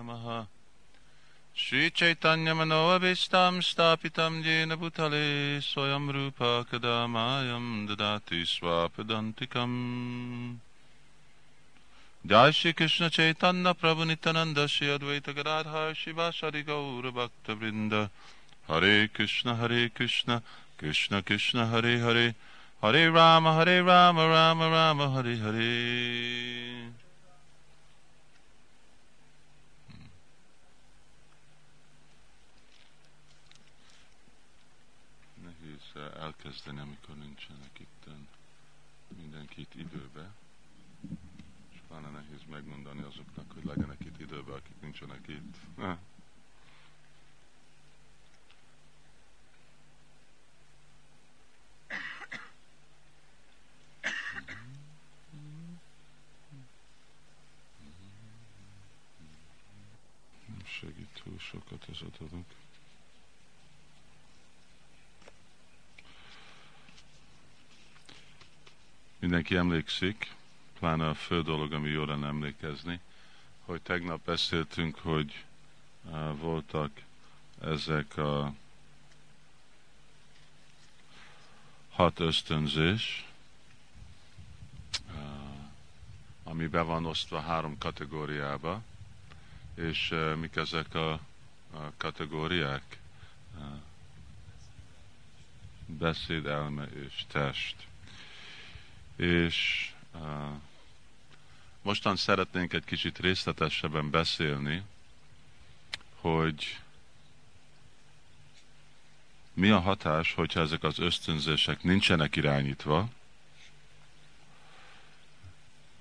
नमः। श्रीचैतन्यमनोऽभीष्टं स्थापितं येन भूतले स्वयं रूप कदा मायं ददाति स्वापदन्तिकम्। जय श्री कृष्ण चैतन्य प्रभु नित्यानंद श्री अद्वैत गदाधर शिवाशरि गौर भक्त वृंद हरे कृष्ण हरे कृष्ण कृष्ण कृष्ण हरे हरे। हरे राम हरे राम राम राम हरे Hare Nehéz elkezdeni, amikor nincsenek itt mindenkit időbe és pláne nehéz megmondani azoknak, hogy legyenek itt időben, akik nincsenek itt. Nem segít túl sokat ez a dolog. Mindenki emlékszik, pláne a fő dolog, ami jól lenne emlékezni, hogy tegnap beszéltünk, hogy uh, voltak ezek a hat ösztönzés, uh, ami be van osztva három kategóriába, és uh, mik ezek a, a kategóriák? Uh, beszéd, elme és test. És uh, Mostan szeretnénk egy kicsit részletesebben beszélni, hogy mi a hatás, hogyha ezek az ösztönzések nincsenek irányítva,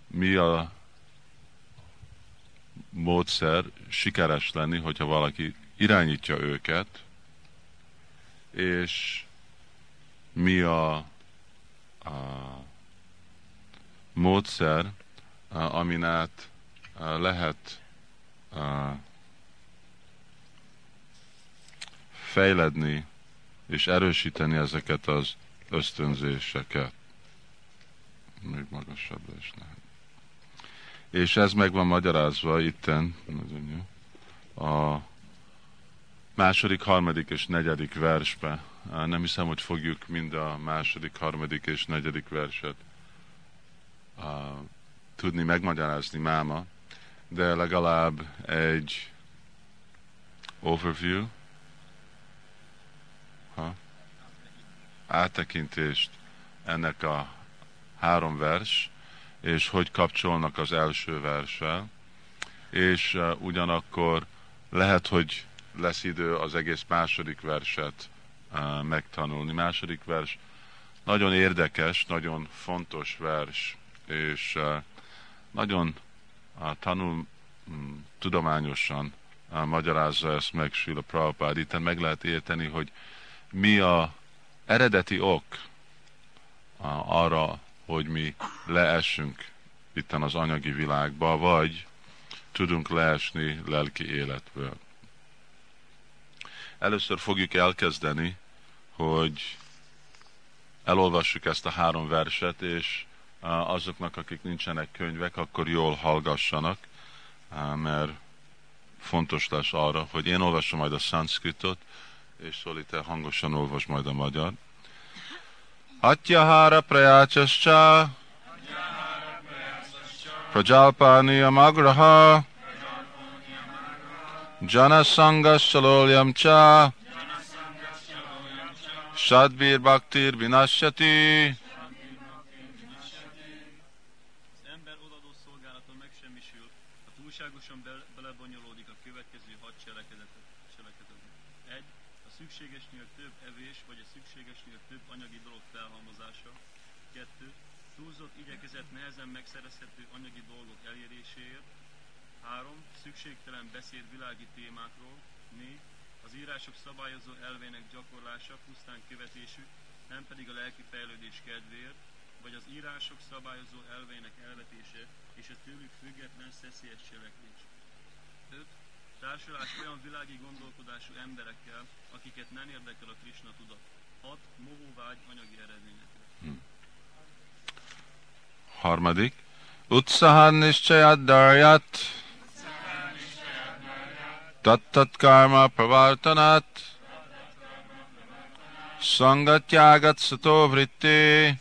mi a módszer sikeres lenni, hogyha valaki irányítja őket, és mi a, a módszer, amin át lehet fejledni és erősíteni ezeket az ösztönzéseket. Még magasabbra is lehet. És ez meg van magyarázva itten a második, harmadik és negyedik versbe. Nem hiszem, hogy fogjuk mind a második, harmadik és negyedik verset tudni megmagyarázni máma, de legalább egy overview, ha, áttekintést ennek a három vers, és hogy kapcsolnak az első verssel, és uh, ugyanakkor lehet, hogy lesz idő az egész második verset uh, megtanulni. Második vers nagyon érdekes, nagyon fontos vers, és nagyon tanul mm, tudományosan magyarázza ezt meg Srila Prabhupád. Itt meg lehet érteni, hogy mi a eredeti ok arra, hogy mi leessünk itten az anyagi világba, vagy tudunk leesni lelki életből. Először fogjuk elkezdeni, hogy elolvassuk ezt a három verset, és azoknak, akik nincsenek könyvek, akkor jól hallgassanak, mert fontos lesz arra, hogy én olvasom majd a szanszkritot, és Szoli, te hangosan olvas majd a magyar. Hatyahara prajácsascsa, Prajalpani amagraha, Janasangassalolyam cha, Sadbir Bhaktir Vinasyati, az írások szabályozó elvének gyakorlása pusztán követésük, nem pedig a lelki fejlődés kedvéért, vagy az írások szabályozó elvének elvetése és a tőlük független szeszélyes cselekvés. 5. Társulás olyan világi gondolkodású emberekkel, akiket nem érdekel a Krishna tudat. 6. Mohóvágy anyagi eredményekre. Hmm. Harmadik. Utsahan nischayat darjat Tattat karma pravartanat Sangatyagat sato vritti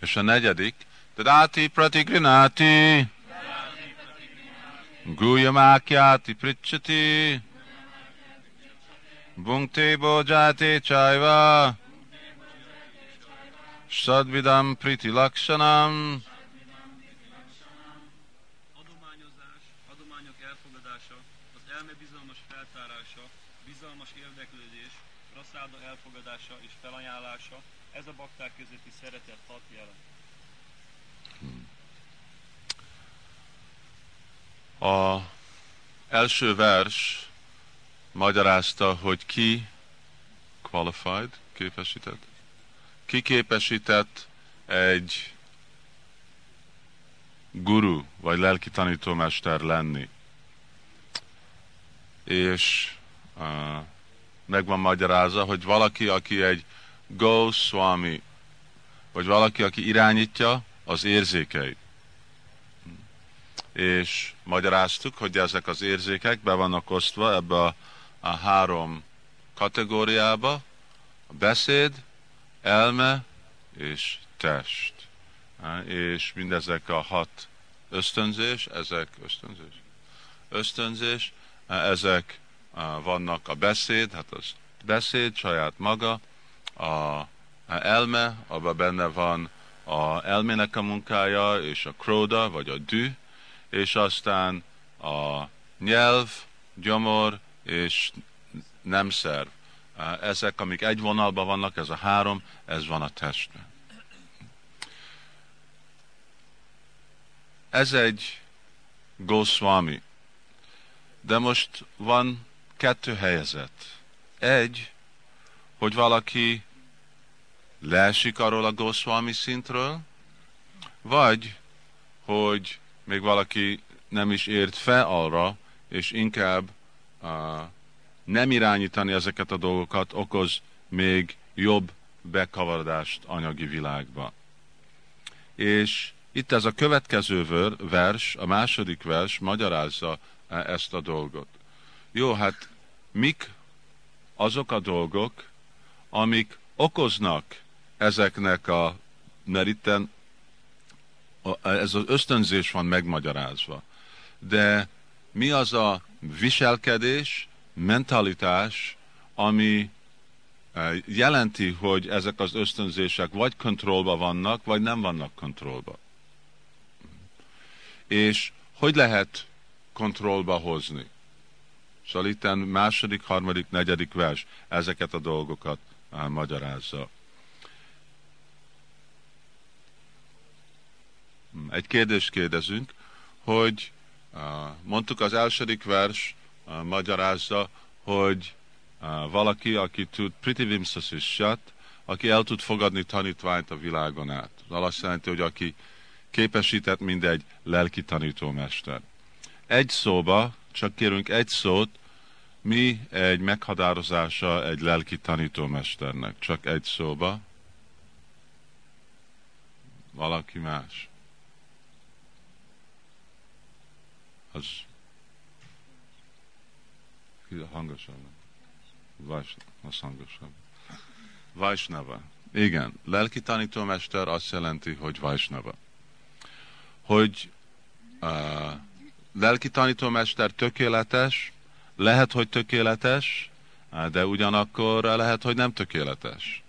És a negyedik, Tadati pratigrinati. Guyamákyáti pricsati Bhunkte bojate chaiva. Sadvidam priti lakshanam. És felajánlása, ez a bakták közötti A első vers magyarázta, hogy ki qualified, képesített, ki képesített egy guru, vagy lelki tanítómester lenni. És uh, meg van magyarázza, hogy valaki, aki egy Goswami, vagy valaki, aki irányítja az érzékeit. És magyaráztuk, hogy ezek az érzékek be vannak osztva ebbe a, a három kategóriába, a beszéd, elme és test. És mindezek a hat ösztönzés, ezek ösztönzés, ösztönzés, ezek vannak a beszéd, hát az beszéd saját maga, a elme, abban benne van a elmének a munkája, és a króda, vagy a dű, és aztán a nyelv, gyomor és nemszerv. Ezek, amik egy vonalban vannak, ez a három, ez van a testben. Ez egy Goswami. De most van kettő helyzet. Egy, hogy valaki leesik arról a Goswami szintről, vagy hogy még valaki nem is ért fel arra, és inkább uh, nem irányítani ezeket a dolgokat okoz még jobb bekavarodást anyagi világba. És itt ez a következő ver, vers, a második vers magyarázza ezt a dolgot. Jó, hát mik azok a dolgok, amik okoznak ezeknek a, mert itten ez az ösztönzés van megmagyarázva. De mi az a viselkedés, mentalitás, ami jelenti, hogy ezek az ösztönzések vagy kontrollba vannak, vagy nem vannak kontrollba. És hogy lehet kontrollba hozni? Szóval itt második, harmadik, negyedik vers ezeket a dolgokat magyarázza. Egy kérdést kérdezünk, hogy mondtuk az elsődik vers magyarázza, hogy valaki, aki tud pritivimsasisat, aki el tud fogadni tanítványt a világon át. Az azt jelenti, hogy aki képesített mindegy lelki tanítómester. Egy szóba, csak kérünk egy szót, mi egy meghatározása egy lelki tanítómesternek? Csak egy szóba. Valaki más. Az hangosabb. Vajsnava, az hangosabb. Vajsnava. Igen, lelki tanítómester azt jelenti, hogy Vajsnava. Hogy uh, lelki tanítómester tökéletes, lehet, hogy tökéletes, de ugyanakkor lehet, hogy nem tökéletes.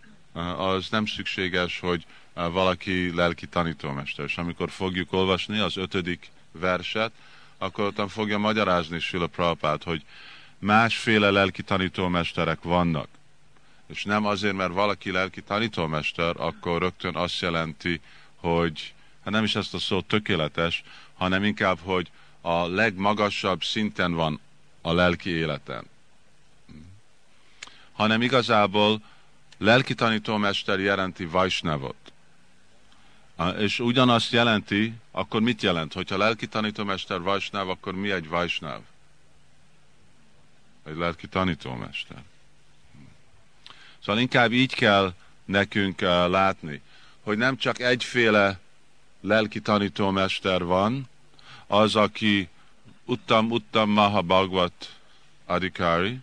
Az nem szükséges, hogy valaki lelki tanítómester. És amikor fogjuk olvasni az ötödik verset, akkor ott fogja magyarázni Sila Prabhupát, hogy másféle lelki tanítómesterek vannak. És nem azért, mert valaki lelki tanítómester, akkor rögtön azt jelenti, hogy, hát nem is ezt a szó tökéletes, hanem inkább, hogy a legmagasabb szinten van a lelki életen. Hanem igazából lelki tanítómester jelenti Vajsnavot. És ugyanazt jelenti, akkor mit jelent? Hogyha lelki tanítómester Vajsnáv, akkor mi egy Vajsnáv? Egy lelki tanítómester. Szóval inkább így kell nekünk látni, hogy nem csak egyféle lelki tanítómester van, az, aki Uttam Uttam Maha Bhagvat Adikari,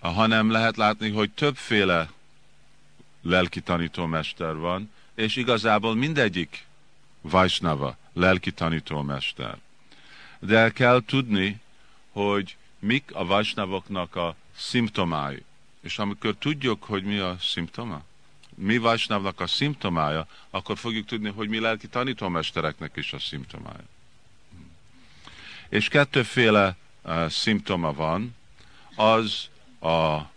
hanem lehet látni, hogy többféle lelki tanítómester van, és igazából mindegyik Vajsnava, lelki tanítómester. De el kell tudni, hogy mik a Vajsnavoknak a szimptomái. És amikor tudjuk, hogy mi a szimptoma, mi Vajsnavnak a szimptomája, akkor fogjuk tudni, hogy mi lelki tanítómestereknek is a szimptomája. És kettőféle uh, szimptoma van, az a, a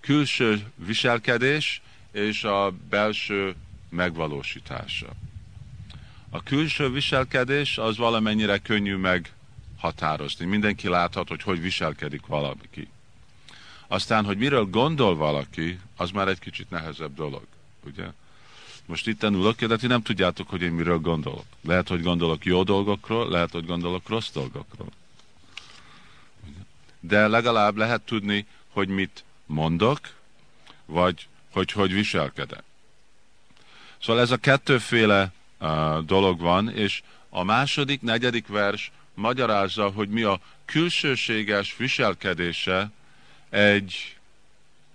külső viselkedés és a belső megvalósítása. A külső viselkedés az valamennyire könnyű meghatározni. Mindenki láthat, hogy hogy viselkedik valaki. Aztán, hogy miről gondol valaki, az már egy kicsit nehezebb dolog, ugye? Most itt ülök, de ti nem tudjátok, hogy én miről gondolok. Lehet, hogy gondolok jó dolgokról, lehet, hogy gondolok rossz dolgokról. De legalább lehet tudni, hogy mit mondok, vagy hogy hogy viselkedek. Szóval ez a kettőféle uh, dolog van, és a második, negyedik vers magyarázza, hogy mi a külsőséges viselkedése egy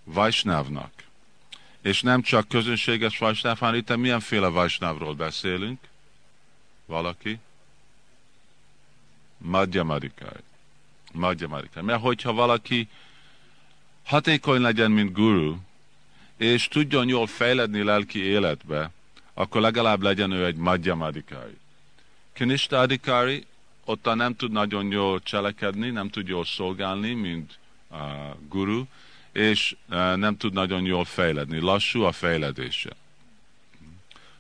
vajsnávnak. És nem csak közönséges vajsnáv, hanem itt milyenféle vajsnávról beszélünk? Valaki? Madhyamarikai. Madhyamarikai. Mert hogyha valaki hatékony legyen, mint guru, és tudjon jól fejledni lelki életbe, akkor legalább legyen ő egy madhyamadikári. Kinista adikári, ott nem tud nagyon jól cselekedni, nem tud jól szolgálni, mint a guru, és nem tud nagyon jól fejledni. Lassú a fejledése.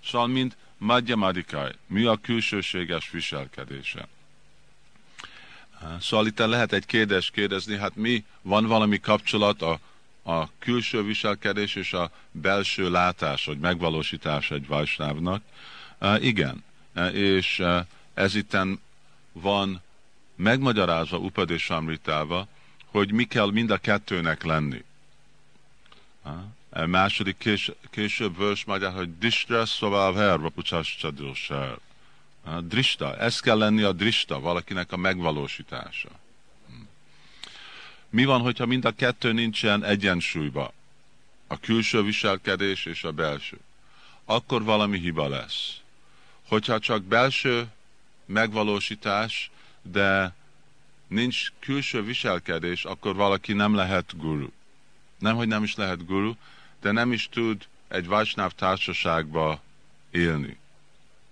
Szóval, mint madhyamadikai, mi a külsőséges viselkedése? Szóval itt lehet egy kérdés kérdezni, hát mi, van valami kapcsolat a a külső viselkedés és a belső látás, vagy megvalósítás egy vajsnávnak. Igen, és ez itten van megmagyarázva Amritába, hogy mi kell mind a kettőnek lenni. A második kés, később vers magyar, hogy Dishtra szóval herva pucsáscsadósár. Drista, ez kell lenni a drista, valakinek a megvalósítása. Mi van, hogyha mind a kettő nincsen egyensúlyba? A külső viselkedés és a belső. Akkor valami hiba lesz. Hogyha csak belső megvalósítás, de nincs külső viselkedés, akkor valaki nem lehet guru. Nem, hogy nem is lehet guru, de nem is tud egy Vajsnáv társaságba élni.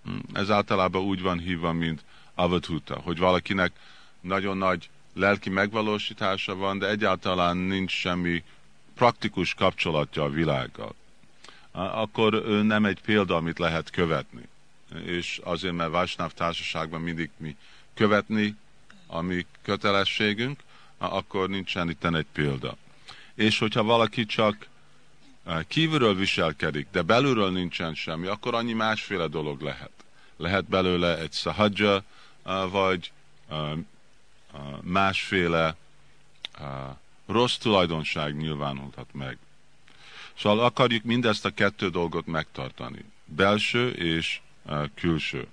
Hm, ez általában úgy van hívva, mint avadhuta, hogy valakinek nagyon nagy lelki megvalósítása van, de egyáltalán nincs semmi praktikus kapcsolatja a világgal. Akkor ő nem egy példa, amit lehet követni. És azért, mert Vásnáv társaságban mindig mi követni a mi kötelességünk, akkor nincsen itt egy példa. És hogyha valaki csak kívülről viselkedik, de belülről nincsen semmi, akkor annyi másféle dolog lehet. Lehet belőle egy sahadja, vagy másféle rossz tulajdonság nyilvánulhat meg. Szóval akarjuk mindezt a kettő dolgot megtartani. Belső és külső.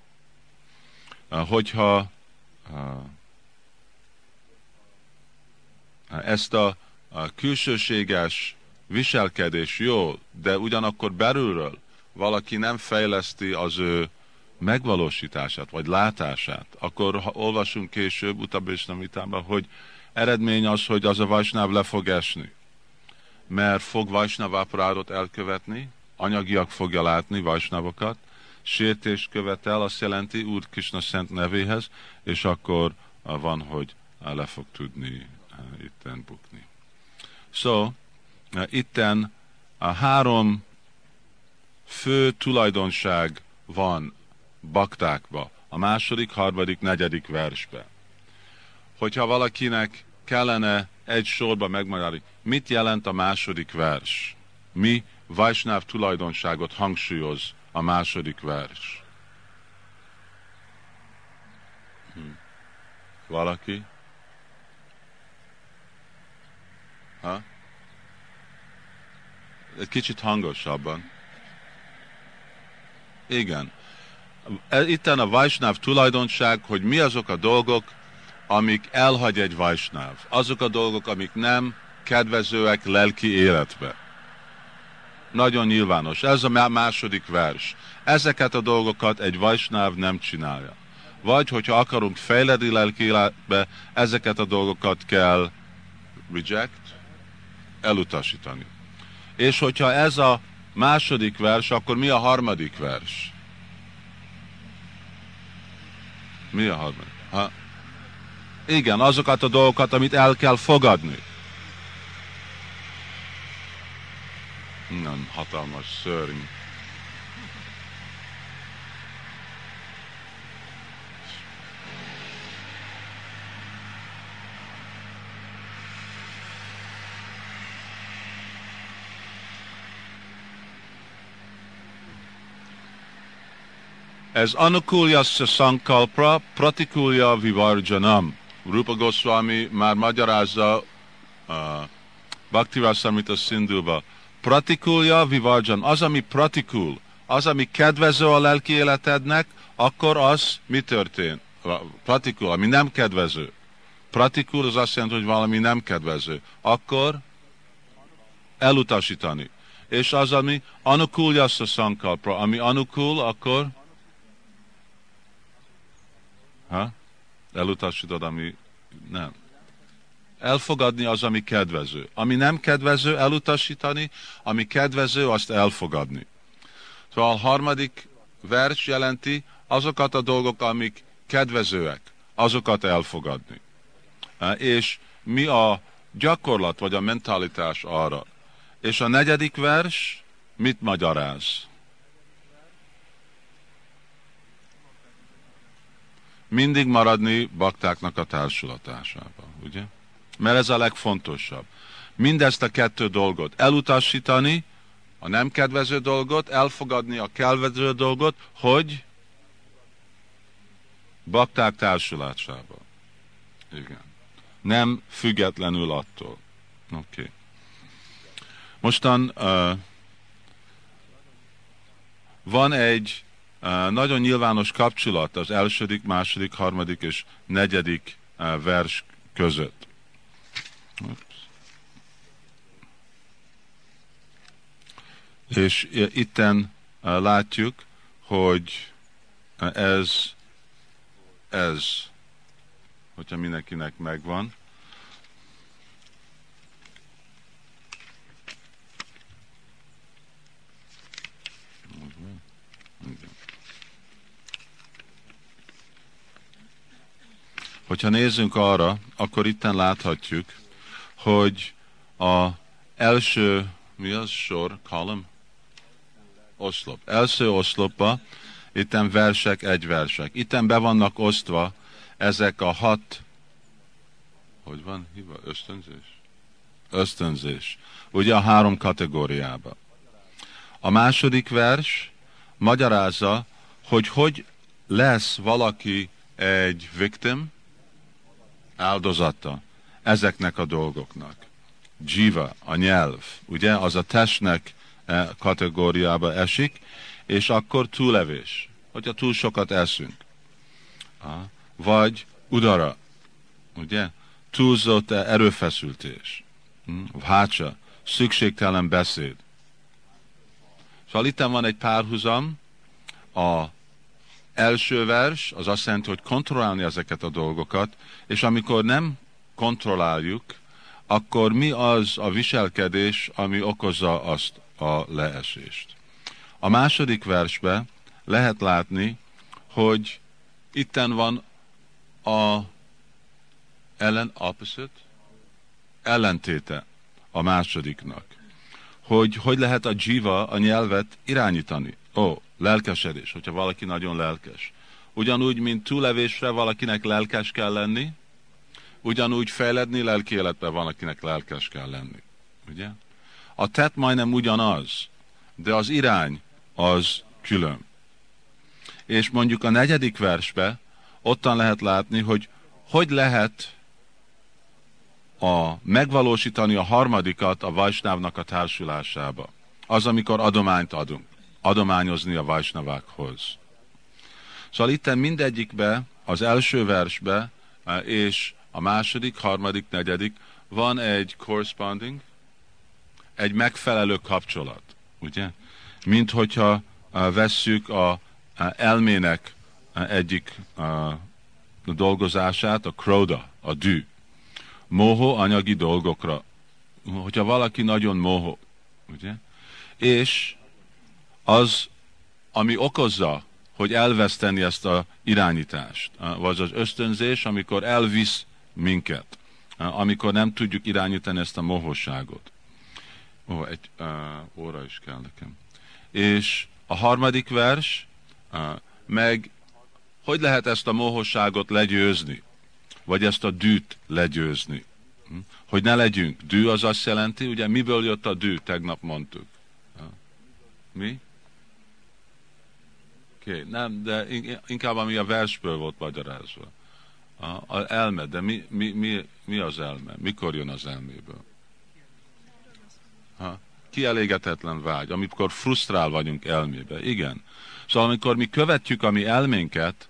Hogyha ezt a, a külsőséges viselkedés jó, de ugyanakkor belülről valaki nem fejleszti az ő megvalósítását, vagy látását, akkor ha olvasunk később, Utabésnamitában, hogy eredmény az, hogy az a Vajsnáv le fog esni. Mert fog Vajsnáváprádot elkövetni, anyagiak fogja látni Vajsnávokat, sértést követel, azt jelenti Úr Kisna szent nevéhez, és akkor van, hogy le fog tudni itten bukni. So, itten a három fő tulajdonság van baktákba, a második, harmadik, negyedik versbe. Hogyha valakinek kellene egy sorba megmagyarázni, mit jelent a második vers? Mi Vajsnáv tulajdonságot hangsúlyoz a második vers? Hm. Valaki? Ha? Egy kicsit hangosabban. Igen. E, itten a Vajsnáv tulajdonság, hogy mi azok a dolgok, amik elhagy egy Vajsnáv. Azok a dolgok, amik nem kedvezőek lelki életbe. Nagyon nyilvános. Ez a második vers. Ezeket a dolgokat egy Vajsnáv nem csinálja. Vagy, hogyha akarunk fejledi lelki életbe, ezeket a dolgokat kell reject, elutasítani. És hogyha ez a második vers, akkor mi a harmadik vers? Mi a harmadik? Ha? Igen, azokat a dolgokat, amit el kell fogadni. Nem hatalmas szörny. Ez anukulja sankalpa, pratikulja vivarjanam. Rupa Goswami már magyarázza uh, Bhaktivasamrita Sindhuba. Pratikulja vivarjan. Az, ami pratikul, az, ami kedvező a lelki életednek, akkor az mi történt? Pratikul, ami nem kedvező. Pratikul az azt jelenti, hogy valami nem kedvező. Akkor elutasítani. És az, ami anukulja sankalpa, ami anukul, akkor Ha? Elutasítod, ami nem. Elfogadni az, ami kedvező. Ami nem kedvező, elutasítani, ami kedvező, azt elfogadni. Szóval a harmadik vers jelenti azokat a dolgok, amik kedvezőek, azokat elfogadni. És mi a gyakorlat, vagy a mentalitás arra? És a negyedik vers mit magyaráz? Mindig maradni baktáknak a társulatásában, ugye? Mert ez a legfontosabb. Mindezt a kettő dolgot elutasítani, a nem kedvező dolgot, elfogadni a kedvező dolgot, hogy bakták társulásában. Igen. Nem függetlenül attól. Oké. Okay. Mostan uh, van egy nagyon nyilvános kapcsolat az elsődik, második, harmadik és negyedik vers között. És itten látjuk, hogy ez, ez, hogyha mindenkinek megvan, Hogyha nézzünk arra, akkor itten láthatjuk, hogy a első, mi az sor, column? Oszlop. Első oszlopba, itten versek, egy versek. Itten be vannak osztva ezek a hat, hogy van hiva? Ösztönzés? Ösztönzés. Ugye a három kategóriába. A második vers magyarázza, hogy hogy lesz valaki egy victim, áldozata ezeknek a dolgoknak. Jiva, a nyelv, ugye, az a testnek e kategóriába esik, és akkor túlevés, hogyha túl sokat eszünk. Vagy udara, ugye, túlzott erőfeszültés. Hm? Hácsa, szükségtelen beszéd. Szóval itt van egy párhuzam, a első vers az azt jelenti, hogy kontrollálni ezeket a dolgokat, és amikor nem kontrolláljuk, akkor mi az a viselkedés, ami okozza azt a leesést. A második versbe lehet látni, hogy itten van a ellen opposite, ellentéte a másodiknak. hogy hogy lehet a jiva, a nyelvet irányítani. Ó, lelkesedés, hogyha valaki nagyon lelkes. Ugyanúgy, mint túlevésre valakinek lelkes kell lenni, ugyanúgy fejledni lelki életben van, akinek lelkes kell lenni. Ugye? A tett majdnem ugyanaz, de az irány az külön. És mondjuk a negyedik versbe ottan lehet látni, hogy hogy lehet a, megvalósítani a harmadikat a Vajsnávnak a társulásába. Az, amikor adományt adunk. Adományozni a Vajsnavákhoz. Szóval itt mindegyikbe, az első versbe, és a második, harmadik, negyedik van egy corresponding, egy megfelelő kapcsolat, ugye? Mint hogyha vesszük a, elmének egyik dolgozását, a kroda, a dű. Moho anyagi dolgokra. Hogyha valaki nagyon moho, ugye? És az, ami okozza, hogy elveszteni ezt a irányítást, vagy az ösztönzés, amikor elvisz minket, amikor nem tudjuk irányítani ezt a mohosságot. Ó, egy uh, óra is kell nekem. És a harmadik vers, uh, meg hogy lehet ezt a mohosságot legyőzni? Vagy ezt a dűt legyőzni? Hm? Hogy ne legyünk. Dű az azt jelenti, ugye miből jött a dű, tegnap mondtuk. Mi? Okay, nem, de inkább ami a versből volt magyarázva. A, a elme, de mi, mi, mi, mi az elme? Mikor jön az elméből? Ha? Kielégetetlen vágy, amikor frusztrál vagyunk elmébe. Igen. Szóval amikor mi követjük a mi elménket,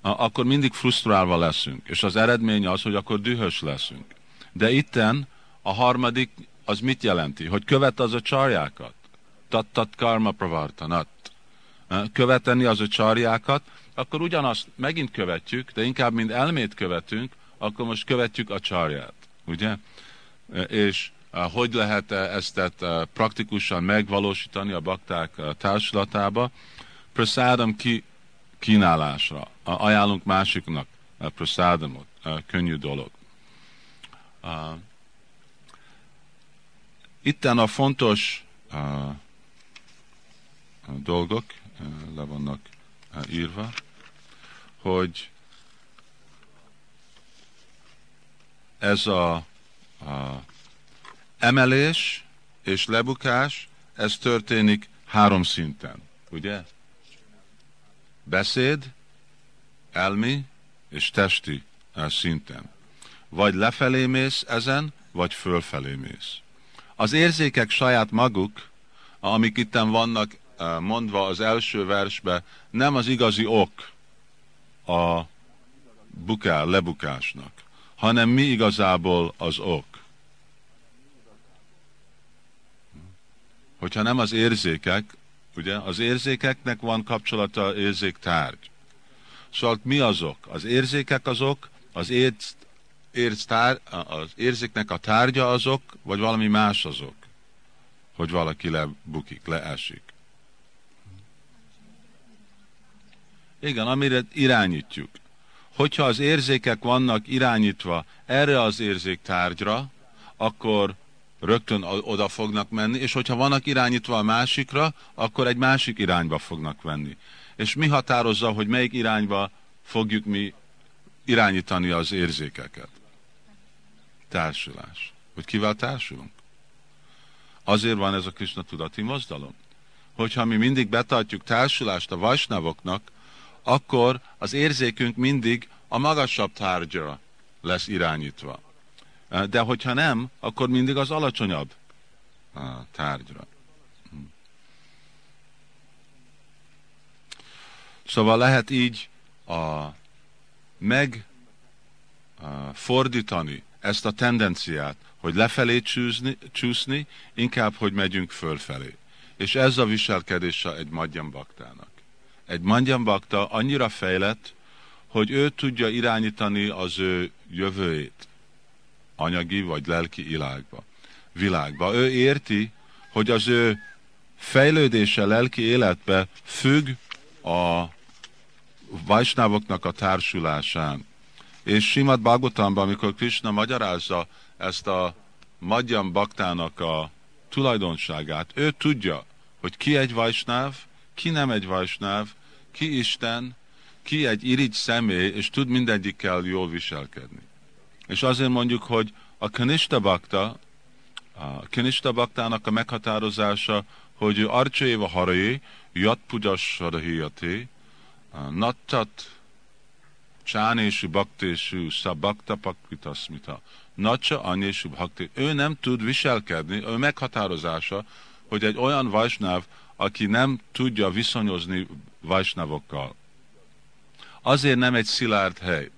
akkor mindig frusztrálva leszünk. És az eredmény az, hogy akkor dühös leszünk. De itten a harmadik az mit jelenti? Hogy követ az a csarjákat. Tat-tat karma pravartanat. Követeni az a csarjákat, akkor ugyanazt megint követjük, de inkább mint elmét követünk, akkor most követjük a csarját. Ugye? És hogy lehet ezt praktikusan megvalósítani a bakták társulatába? Prasádam ki kínálásra. Ajánlunk másiknak prasádamot, könnyű dolog. Itten a fontos dolgok le vannak írva, hogy ez a, a emelés és lebukás, ez történik három szinten, ugye? beszéd, elmi és testi szinten. Vagy lefelé mész ezen, vagy fölfelé mész. Az érzékek saját maguk, amik itten vannak eh, mondva az első versbe, nem az igazi ok a buká, lebukásnak, hanem mi igazából az ok. Hogyha nem az érzékek, Ugye? Az érzékeknek van kapcsolata érzéktárgy. Szóval mi azok? Az érzékek azok, az, érz, érz tár, az érzéknek a tárgya azok, vagy valami más azok, hogy valaki lebukik, leesik. Igen, amire irányítjuk. Hogyha az érzékek vannak irányítva erre az érzéktárgyra, akkor rögtön oda fognak menni, és hogyha vannak irányítva a másikra, akkor egy másik irányba fognak venni. És mi határozza, hogy melyik irányba fogjuk mi irányítani az érzékeket? Társulás. Hogy kivel társulunk? Azért van ez a Krishna tudati mozdalom. Hogyha mi mindig betartjuk társulást a vajsnavoknak, akkor az érzékünk mindig a magasabb tárgyra lesz irányítva. De hogyha nem, akkor mindig az alacsonyabb tárgyra. Hm. Szóval lehet így a, meg a, fordítani ezt a tendenciát, hogy lefelé csúszni, csúszni, inkább, hogy megyünk fölfelé. És ez a viselkedése egy madjan baktának. Egy madjan bakta annyira fejlett, hogy ő tudja irányítani az ő jövőjét anyagi vagy lelki világba. világba. Ő érti, hogy az ő fejlődése lelki életbe függ a vajsnávoknak a társulásán. És Simad Bhagavatamban, amikor Krishna magyarázza ezt a Madhyam Baktának a tulajdonságát. Ő tudja, hogy ki egy vajsnáv, ki nem egy vajsnáv, ki Isten, ki egy irigy személy, és tud mindegyikkel jól viselkedni. És azért mondjuk, hogy a kanista bakta, a kanista baktának a meghatározása, hogy arcséva harai, jat pujas harahiyati, nattat csánésu baktésu szabakta pakvitasmita. Natsa anyésu bhakti. Ő nem tud viselkedni, ő meghatározása, hogy egy olyan vajsnáv, aki nem tudja viszonyozni vajsnávokkal. Azért nem egy szilárd hely.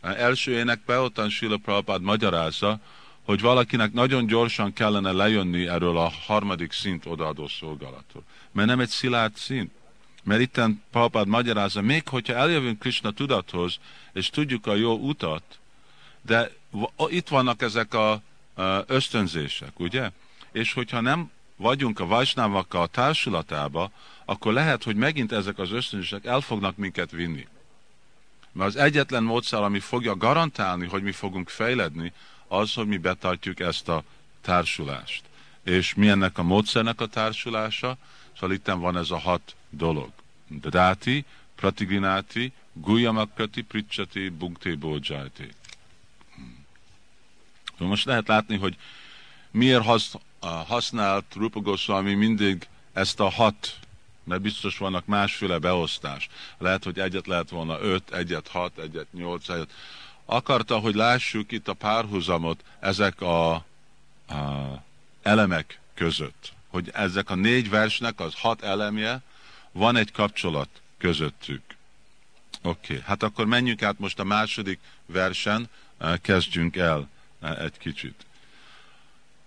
Első énekben ottan Sila Prabhupád magyarázza, hogy valakinek nagyon gyorsan kellene lejönni erről a harmadik szint odaadó szolgálatról. Mert nem egy szilárd szint. Mert itten Prabhupád magyarázza, még hogyha eljövünk Krishna tudathoz, és tudjuk a jó utat, de itt vannak ezek a ösztönzések, ugye? És hogyha nem vagyunk a vajsnávakkal a társulatába, akkor lehet, hogy megint ezek az ösztönzések el fognak minket vinni. Mert az egyetlen módszer, ami fogja garantálni, hogy mi fogunk fejledni, az, hogy mi betartjuk ezt a társulást. És mi ennek a módszernek a társulása? Szóval itt van ez a hat dolog. Dáti, Pratigrináti, Guyamakati, Pricsati, Bukti, Bódzsájti. Most lehet látni, hogy miért használt Rupa Goswami mindig ezt a hat mert biztos vannak másféle beosztás. Lehet, hogy egyet lehet volna öt, egyet hat, egyet nyolc, egyet. Akarta, hogy lássuk itt a párhuzamot ezek a, a elemek között. Hogy ezek a négy versnek az hat elemje, van egy kapcsolat közöttük. Oké, okay. hát akkor menjünk át most a második versen, eh, kezdjünk el eh, egy kicsit.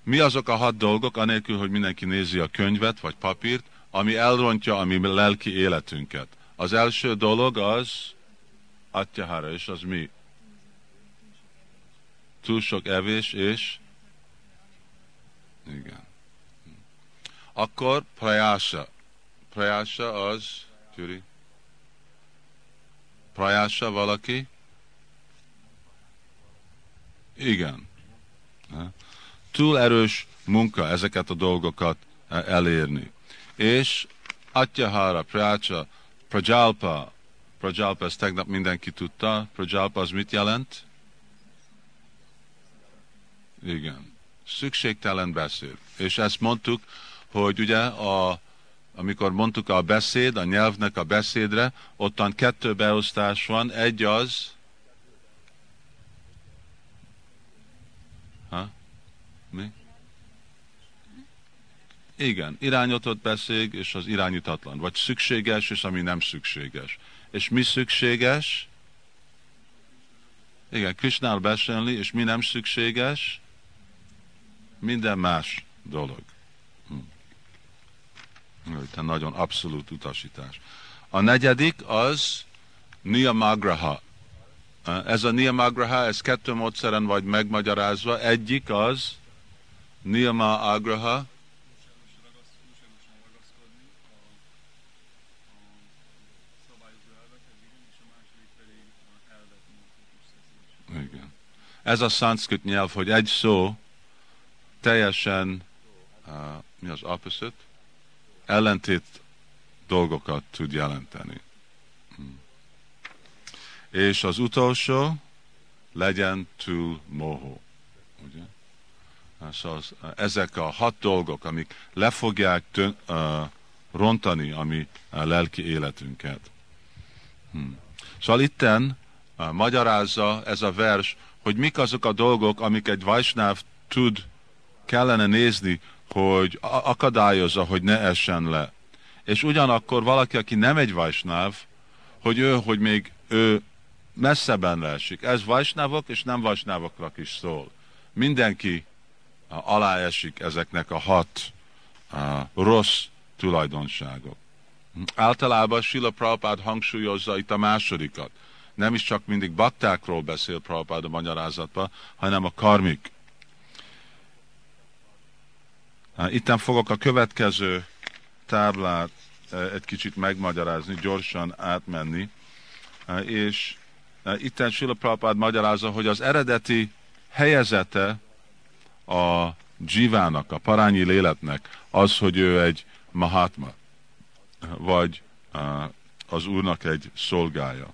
Mi azok a hat dolgok, anélkül, hogy mindenki nézi a könyvet vagy papírt, ami elrontja a mi lelki életünket. Az első dolog az atyahara, és az mi? Túl sok evés, és igen. Akkor prajása. Prajása az, Gyuri? Prajása valaki? Igen. Túl erős munka ezeket a dolgokat elérni és Atyahara, Pracha, Prajalpa, Prajalpa, ezt tegnap mindenki tudta, Prajalpa az mit jelent? Igen. Szükségtelen beszéd. És ezt mondtuk, hogy ugye a, amikor mondtuk a beszéd, a nyelvnek a beszédre, ottan kettő beosztás van, egy az, ha? Mi? Igen, irányított beszéd és az irányítatlan, vagy szükséges és ami nem szükséges. És mi szükséges? Igen, Krisnál beszélni, és mi nem szükséges? Minden más dolog. Hm. nagyon abszolút utasítás. A negyedik az Niyamagraha. Ez a Niyamagraha, ez kettő módszeren vagy megmagyarázva. Egyik az Niyama Agraha, Igen. Ez a szanszkrit nyelv, hogy egy szó teljesen, uh, mi az opposite? Ellentét dolgokat tud jelenteni. Hmm. És az utolsó legyen túl mohó. Ugye? Szóval ezek a hat dolgok, amik le fogják tön, uh, rontani a mi a lelki életünket. Hmm. Szóval itten magyarázza ez a vers, hogy mik azok a dolgok, amik egy vajsnáv tud, kellene nézni, hogy akadályozza, hogy ne essen le. És ugyanakkor valaki, aki nem egy vajsnáv, hogy ő, hogy még ő messzeben leesik. Ez vajsnávok és nem vajsnávokra is szól. Mindenki alá esik ezeknek a hat a rossz tulajdonságok. Általában Sila Prabhupád hangsúlyozza itt a másodikat nem is csak mindig baktákról beszél Prabhupád a magyarázatban, hanem a karmik. Itten fogok a következő táblát e, egy kicsit megmagyarázni, gyorsan átmenni, és e, itten Sila Prabhupád magyarázza, hogy az eredeti helyezete a Jivának, a parányi léletnek az, hogy ő egy Mahatma, vagy az Úrnak egy szolgája.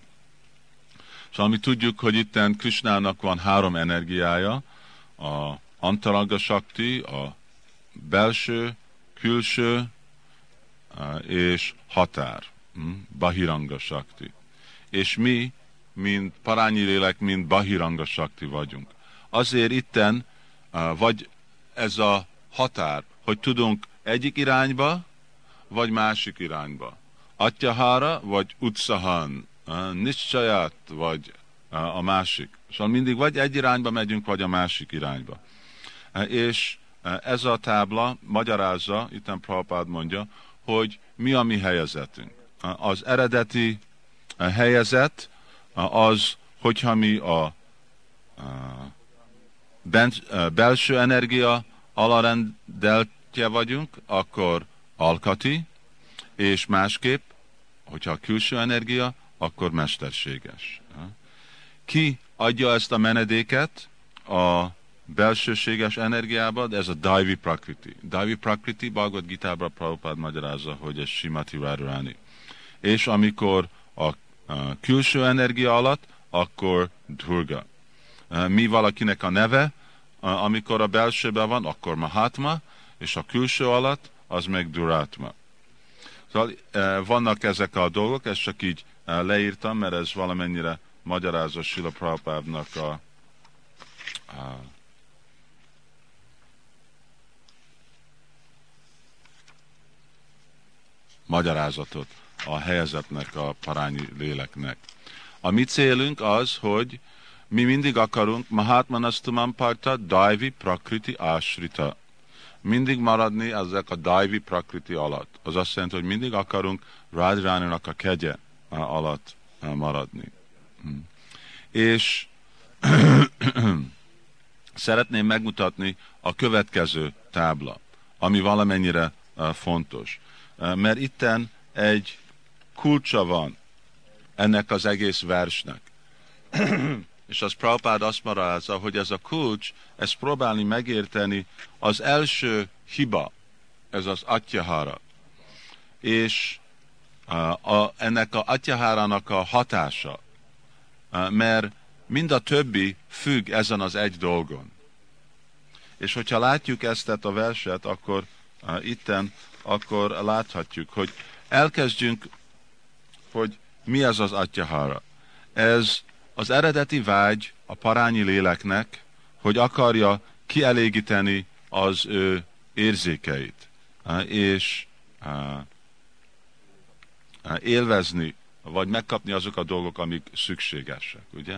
Szóval mi tudjuk, hogy itten Krishnának van három energiája, a Antaraga Shakti, a belső, külső és határ, hm? Bahiranga Shakti. És mi, mint parányi lélek, mint Bahiranga Shakti vagyunk. Azért itten vagy ez a határ, hogy tudunk egyik irányba, vagy másik irányba. Atyahara, vagy utsahan, niszcsaját, vagy a másik. Szóval mindig vagy egy irányba megyünk, vagy a másik irányba. És ez a tábla magyarázza, itt Prabhupád mondja, hogy mi a mi helyezetünk. Az eredeti helyezet az, hogyha mi a belső energia alarendeltje vagyunk, akkor alkati, és másképp, hogyha a külső energia, akkor mesterséges. Ki adja ezt a menedéket a belsőséges energiába, de ez a Daivi Prakriti. Daivi Prakriti Bhagavad Gita-bra Prabhupád magyarázza, hogy ez Simati Radharani. És amikor a, a külső energia alatt, akkor Durga. Mi valakinek a neve, amikor a belsőben van, akkor Mahatma, és a külső alatt, az meg Duratma. Szóval vannak ezek a dolgok, ezt csak így leírtam, mert ez valamennyire magyarázza Sila Prabhupádnak a, a magyarázatot a helyezetnek, a parányi léleknek. A mi célunk az, hogy mi mindig akarunk Mahatmanastumam Parta Daivi Prakriti Asrita. Mindig maradni ezek a Daivi Prakriti alatt. Az azt jelenti, hogy mindig akarunk Radharaninak a kegye alatt maradni. Hm. És szeretném megmutatni a következő tábla, ami valamennyire fontos. Mert itten egy kulcsa van ennek az egész versnek. És az Prabhupád azt marázza, hogy ez a kulcs, ezt próbálni megérteni, az első hiba, ez az atyahara. És a, ennek a atyahárának a hatása, mert mind a többi függ ezen az egy dolgon. És hogyha látjuk ezt a verset, akkor itten, akkor láthatjuk, hogy elkezdjünk, hogy mi az az atyahara. Ez az eredeti vágy a parányi léleknek, hogy akarja kielégíteni az ő érzékeit, és élvezni, vagy megkapni azok a dolgok, amik szükségesek, ugye?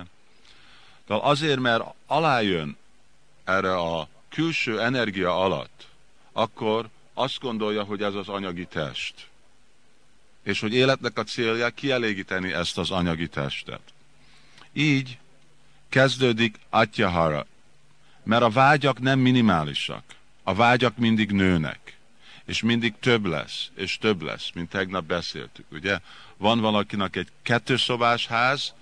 De azért, mert alájön erre a külső energia alatt, akkor azt gondolja, hogy ez az anyagi test. És hogy életnek a célja kielégíteni ezt az anyagi testet. Így kezdődik atyahara, mert a vágyak nem minimálisak. A vágyak mindig nőnek, és mindig több lesz, és több lesz, mint tegnap beszéltük, ugye? Van valakinek egy kettőszobás ház,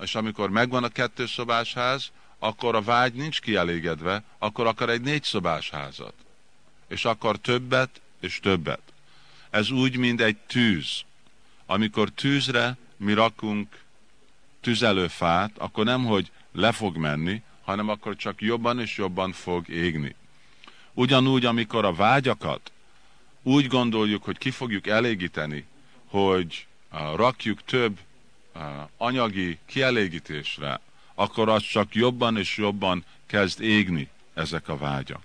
és amikor megvan a kettőszobás ház, akkor a vágy nincs kielégedve, akkor akar egy négyszobás házat. És akar többet, és többet. Ez úgy, mint egy tűz. Amikor tűzre mi rakunk tüzelőfát, akkor nem, hogy le fog menni, hanem akkor csak jobban és jobban fog égni. Ugyanúgy, amikor a vágyakat úgy gondoljuk, hogy ki fogjuk elégíteni, hogy rakjuk több anyagi kielégítésre, akkor az csak jobban és jobban kezd égni ezek a vágyak.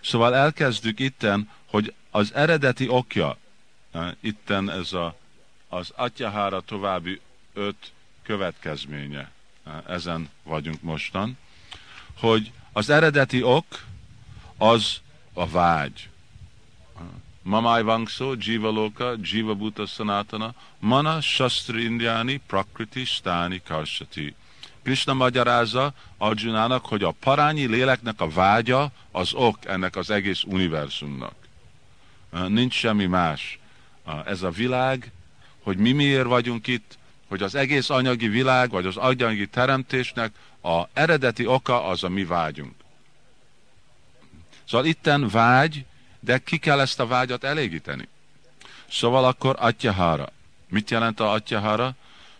Szóval elkezdjük itten, hogy az eredeti okja, itten ez a, az atyahára további öt következménye. Ezen vagyunk mostan. Hogy az eredeti ok az a vágy. Mamai Vangso, Jiva Loka, Jiva Bhuta Sanatana, Mana Shastri Indiani, Prakriti Stani Karsati. Krishna magyarázza Arjunának, hogy a parányi léleknek a vágya az ok ennek az egész univerzumnak. Nincs semmi más. Ez a világ, hogy mi miért vagyunk itt, hogy az egész anyagi világ, vagy az anyagi teremtésnek a eredeti oka az a mi vágyunk. Szóval itten vágy, de ki kell ezt a vágyat elégíteni. Szóval akkor atyahara. Mit jelent a atyahara?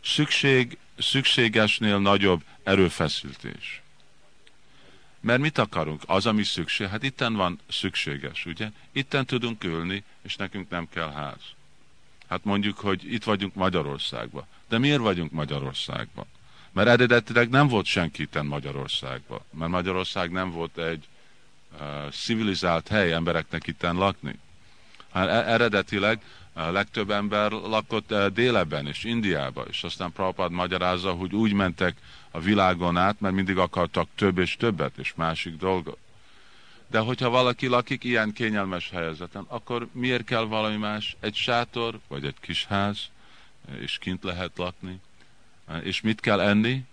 Szükség, szükségesnél nagyobb erőfeszítés. Mert mit akarunk? Az, ami szükség. Hát itten van szükséges, ugye? Itten tudunk ülni, és nekünk nem kell ház. Hát mondjuk, hogy itt vagyunk Magyarországban. De miért vagyunk Magyarországban? Mert eredetileg nem volt senki itten Magyarországban. Mert Magyarország nem volt egy civilizált hely embereknek itten lakni. Hát e- eredetileg legtöbb ember lakott délebben és Indiában, és aztán Prabhupád magyarázza, hogy úgy mentek a világon át, mert mindig akartak több és többet, és másik dolgot. De hogyha valaki lakik ilyen kényelmes helyzeten, akkor miért kell valami más? Egy sátor, vagy egy kis ház, és kint lehet lakni. És mit kell enni?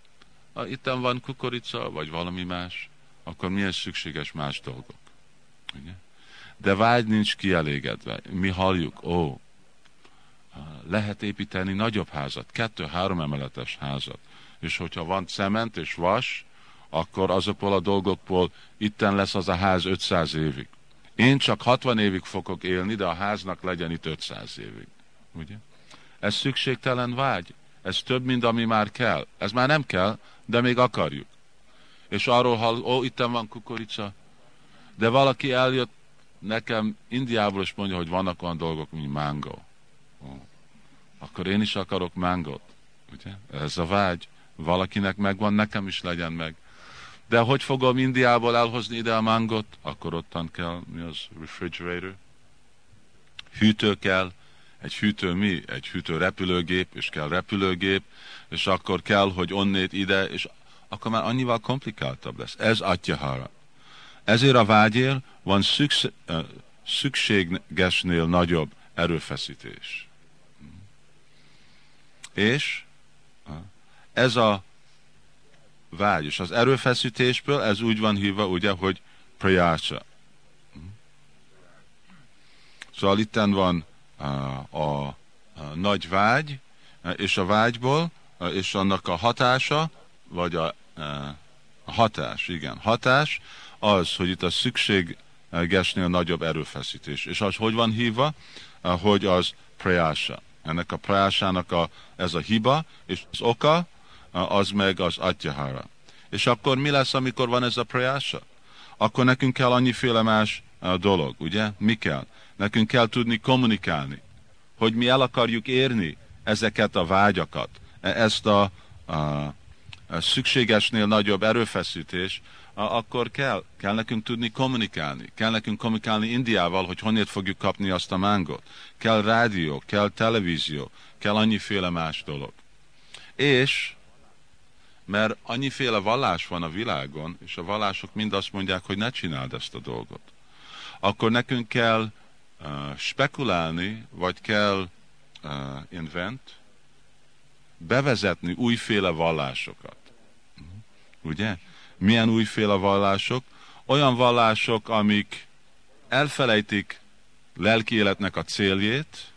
Itten van kukorica, vagy valami más. Akkor milyen szükséges más dolgok? Ugye? De vágy nincs kielégedve. Mi halljuk, ó, lehet építeni nagyobb házat, kettő-három emeletes házat. És hogyha van cement és vas, akkor azokból a dolgokból itten lesz az a ház 500 évig. Én csak 60 évig fogok élni, de a háznak legyen itt 500 évig. Ugye? Ez szükségtelen vágy. Ez több, mint ami már kell. Ez már nem kell, de még akarjuk. És arról hall, ó, itten van kukorica. De valaki eljött nekem Indiából, és mondja, hogy vannak olyan dolgok, mint mango. Ó. Akkor én is akarok mangot. Ugye? Ez a vágy. Valakinek megvan, nekem is legyen meg. De hogy fogom Indiából elhozni ide a mangot? Akkor ottan kell, mi az refrigerator? Hűtő kell. Egy hűtő mi? Egy hűtő repülőgép, és kell repülőgép, és akkor kell, hogy onnét ide, és akkor már annyival komplikáltabb lesz. Ez atyahara. Ezért a vágyél van szükség, szükségesnél nagyobb erőfeszítés. És ez a vágy, és az erőfeszítésből ez úgy van hívva, ugye, hogy prayasa. Szóval itten van a, a, a nagy vágy, és a vágyból, és annak a hatása, vagy a hatás, igen, hatás, az, hogy itt a szükségesnél nagyobb erőfeszítés. És az hogy van hívva? Hogy az prayasa. Ennek a prajásának a, ez a hiba, és az oka, az meg az atyahara. És akkor mi lesz, amikor van ez a prajása? Akkor nekünk kell annyiféle más dolog, ugye? Mi kell? Nekünk kell tudni kommunikálni, hogy mi el akarjuk érni ezeket a vágyakat, e, ezt a, a szükségesnél nagyobb erőfeszítés, akkor kell, kell nekünk tudni kommunikálni. Kell nekünk kommunikálni Indiával, hogy honnét fogjuk kapni azt a mángot. Kell rádió, kell televízió, kell annyiféle más dolog. És mert annyiféle vallás van a világon, és a vallások mind azt mondják, hogy ne csináld ezt a dolgot. Akkor nekünk kell uh, spekulálni, vagy kell uh, invent, bevezetni újféle vallásokat. Ugye? Milyen újféle vallások? Olyan vallások, amik elfelejtik lelki életnek a céljét,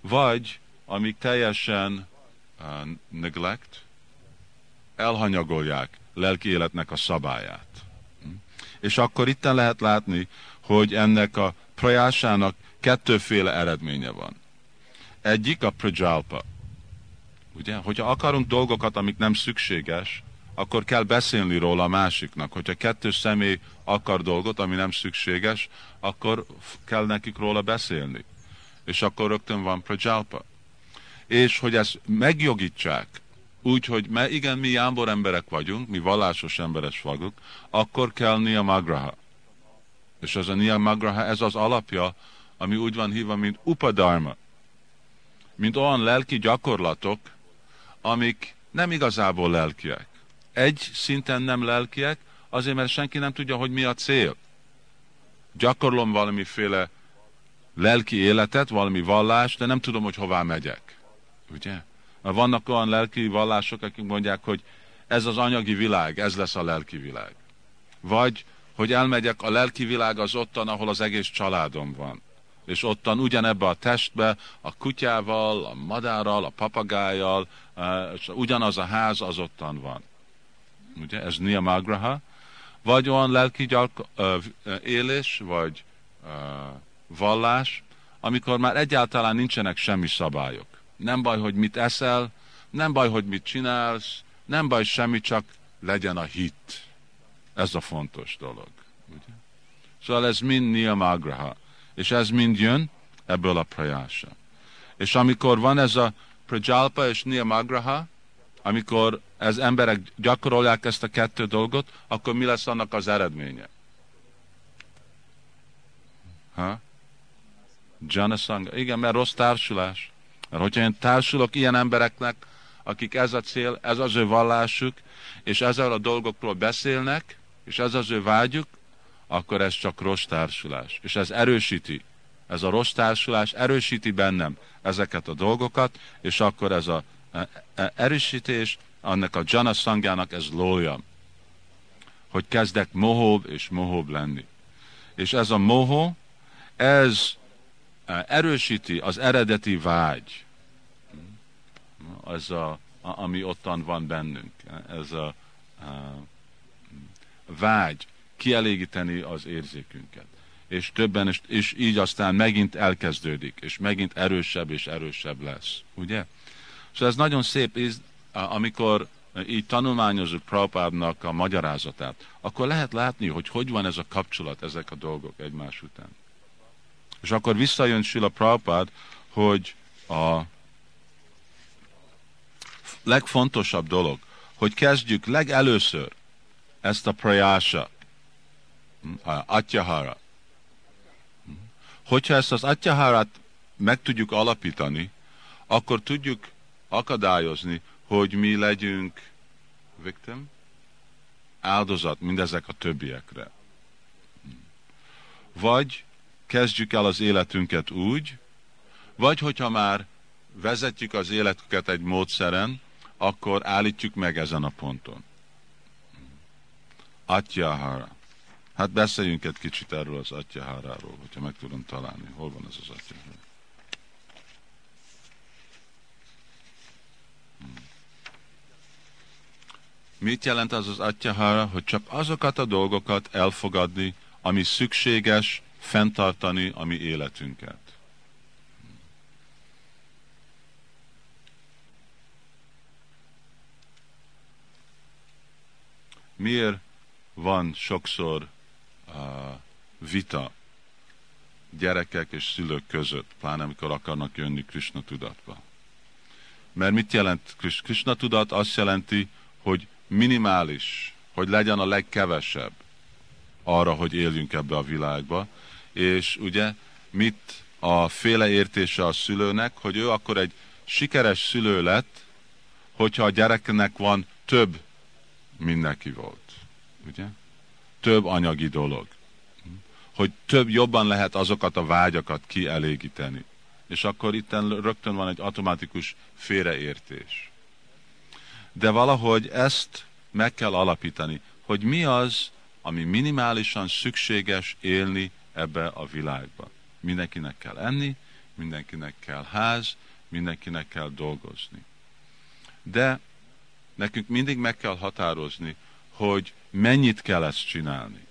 vagy amik teljesen uh, neglect, elhanyagolják lelki életnek a szabályát. És akkor itt lehet látni, hogy ennek a prajásának kettőféle eredménye van. Egyik a prajalpa. Ugye, hogyha akarunk dolgokat, amik nem szükséges, akkor kell beszélni róla a másiknak. Hogyha kettő személy akar dolgot, ami nem szükséges, akkor kell nekik róla beszélni. És akkor rögtön van prajalpa. És hogy ezt megjogítsák, úgy, hogy mert igen, mi jámbor emberek vagyunk, mi vallásos emberes vagyunk, akkor kell Nia Magraha. És az a Nia Magraha, ez az alapja, ami úgy van hívva, mint Upadharma. Mint olyan lelki gyakorlatok, amik nem igazából lelkiek. Egy szinten nem lelkiek, azért, mert senki nem tudja, hogy mi a cél. Gyakorlom valamiféle lelki életet, valami vallást, de nem tudom, hogy hová megyek. Ugye? Mert vannak olyan lelki vallások, akik mondják, hogy ez az anyagi világ, ez lesz a lelki világ. Vagy, hogy elmegyek, a lelki világ az ottan, ahol az egész családom van. És ottan ugyanebbe a testbe, a kutyával, a madárral, a papagájjal, és ugyanaz a ház az ottan van. Ugye, ez Nia Magraha. vagy olyan lelki gyalk, élés, vagy vallás, amikor már egyáltalán nincsenek semmi szabályok. Nem baj, hogy mit eszel, nem baj, hogy mit csinálsz, nem baj semmi, csak legyen a hit. Ez a fontos dolog. Ugye? Szóval ez mind Niyamagraha. És ez mind jön ebből a prajása. És amikor van ez a Prajalpa és Niyamagraha, amikor ez emberek gyakorolják ezt a kettő dolgot, akkor mi lesz annak az eredménye? Ha? Janasanga. Igen, mert rossz társulás. Mert hogyha én társulok ilyen embereknek, akik ez a cél, ez az ő vallásuk, és ezzel a dolgokról beszélnek, és ez az ő vágyuk, akkor ez csak rossz társulás. És ez erősíti, ez a rossz társulás erősíti bennem ezeket a dolgokat, és akkor ez a erősítés, annak a jana szangjának ez lója, hogy kezdek mohóbb és mohóbb lenni. És ez a mohó, ez erősíti az eredeti vágy, ez a, ami ottan van bennünk. Ez a, a vágy kielégíteni az érzékünket. És többen, és, és így aztán megint elkezdődik, és megint erősebb és erősebb lesz. Ugye? Szóval ez nagyon szép, amikor így tanulmányozunk Prabhupádnak a magyarázatát, akkor lehet látni, hogy hogy van ez a kapcsolat, ezek a dolgok egymás után. És akkor visszajön Sila Prabhupád, hogy a legfontosabb dolog, hogy kezdjük legelőször ezt a prajása, atyahara. Hogyha ezt az atyaharát meg tudjuk alapítani, akkor tudjuk akadályozni, hogy mi legyünk victim, áldozat mindezek a többiekre. Vagy kezdjük el az életünket úgy, vagy hogyha már vezetjük az életüket egy módszeren, akkor állítjuk meg ezen a ponton. Atyahara. Hát beszéljünk egy kicsit erről az atyaháráról, hogyha meg tudom találni. Hol van ez az atyahara? Mit jelent az az atyahara? Hogy csak azokat a dolgokat elfogadni, ami szükséges fenntartani a mi életünket. Miért van sokszor uh, vita gyerekek és szülők között, pláne amikor akarnak jönni Krishna tudatba? Mert mit jelent Krishna tudat? Azt jelenti, hogy minimális, hogy legyen a legkevesebb arra, hogy éljünk ebbe a világba. És ugye mit a féle értése a szülőnek, hogy ő akkor egy sikeres szülő lett, hogyha a gyereknek van több mindenki volt. Ugye? Több anyagi dolog. Hogy több jobban lehet azokat a vágyakat kielégíteni. És akkor itt rögtön van egy automatikus félreértés. De valahogy ezt meg kell alapítani, hogy mi az, ami minimálisan szükséges élni ebbe a világba. Mindenkinek kell enni, mindenkinek kell ház, mindenkinek kell dolgozni. De nekünk mindig meg kell határozni, hogy mennyit kell ezt csinálni.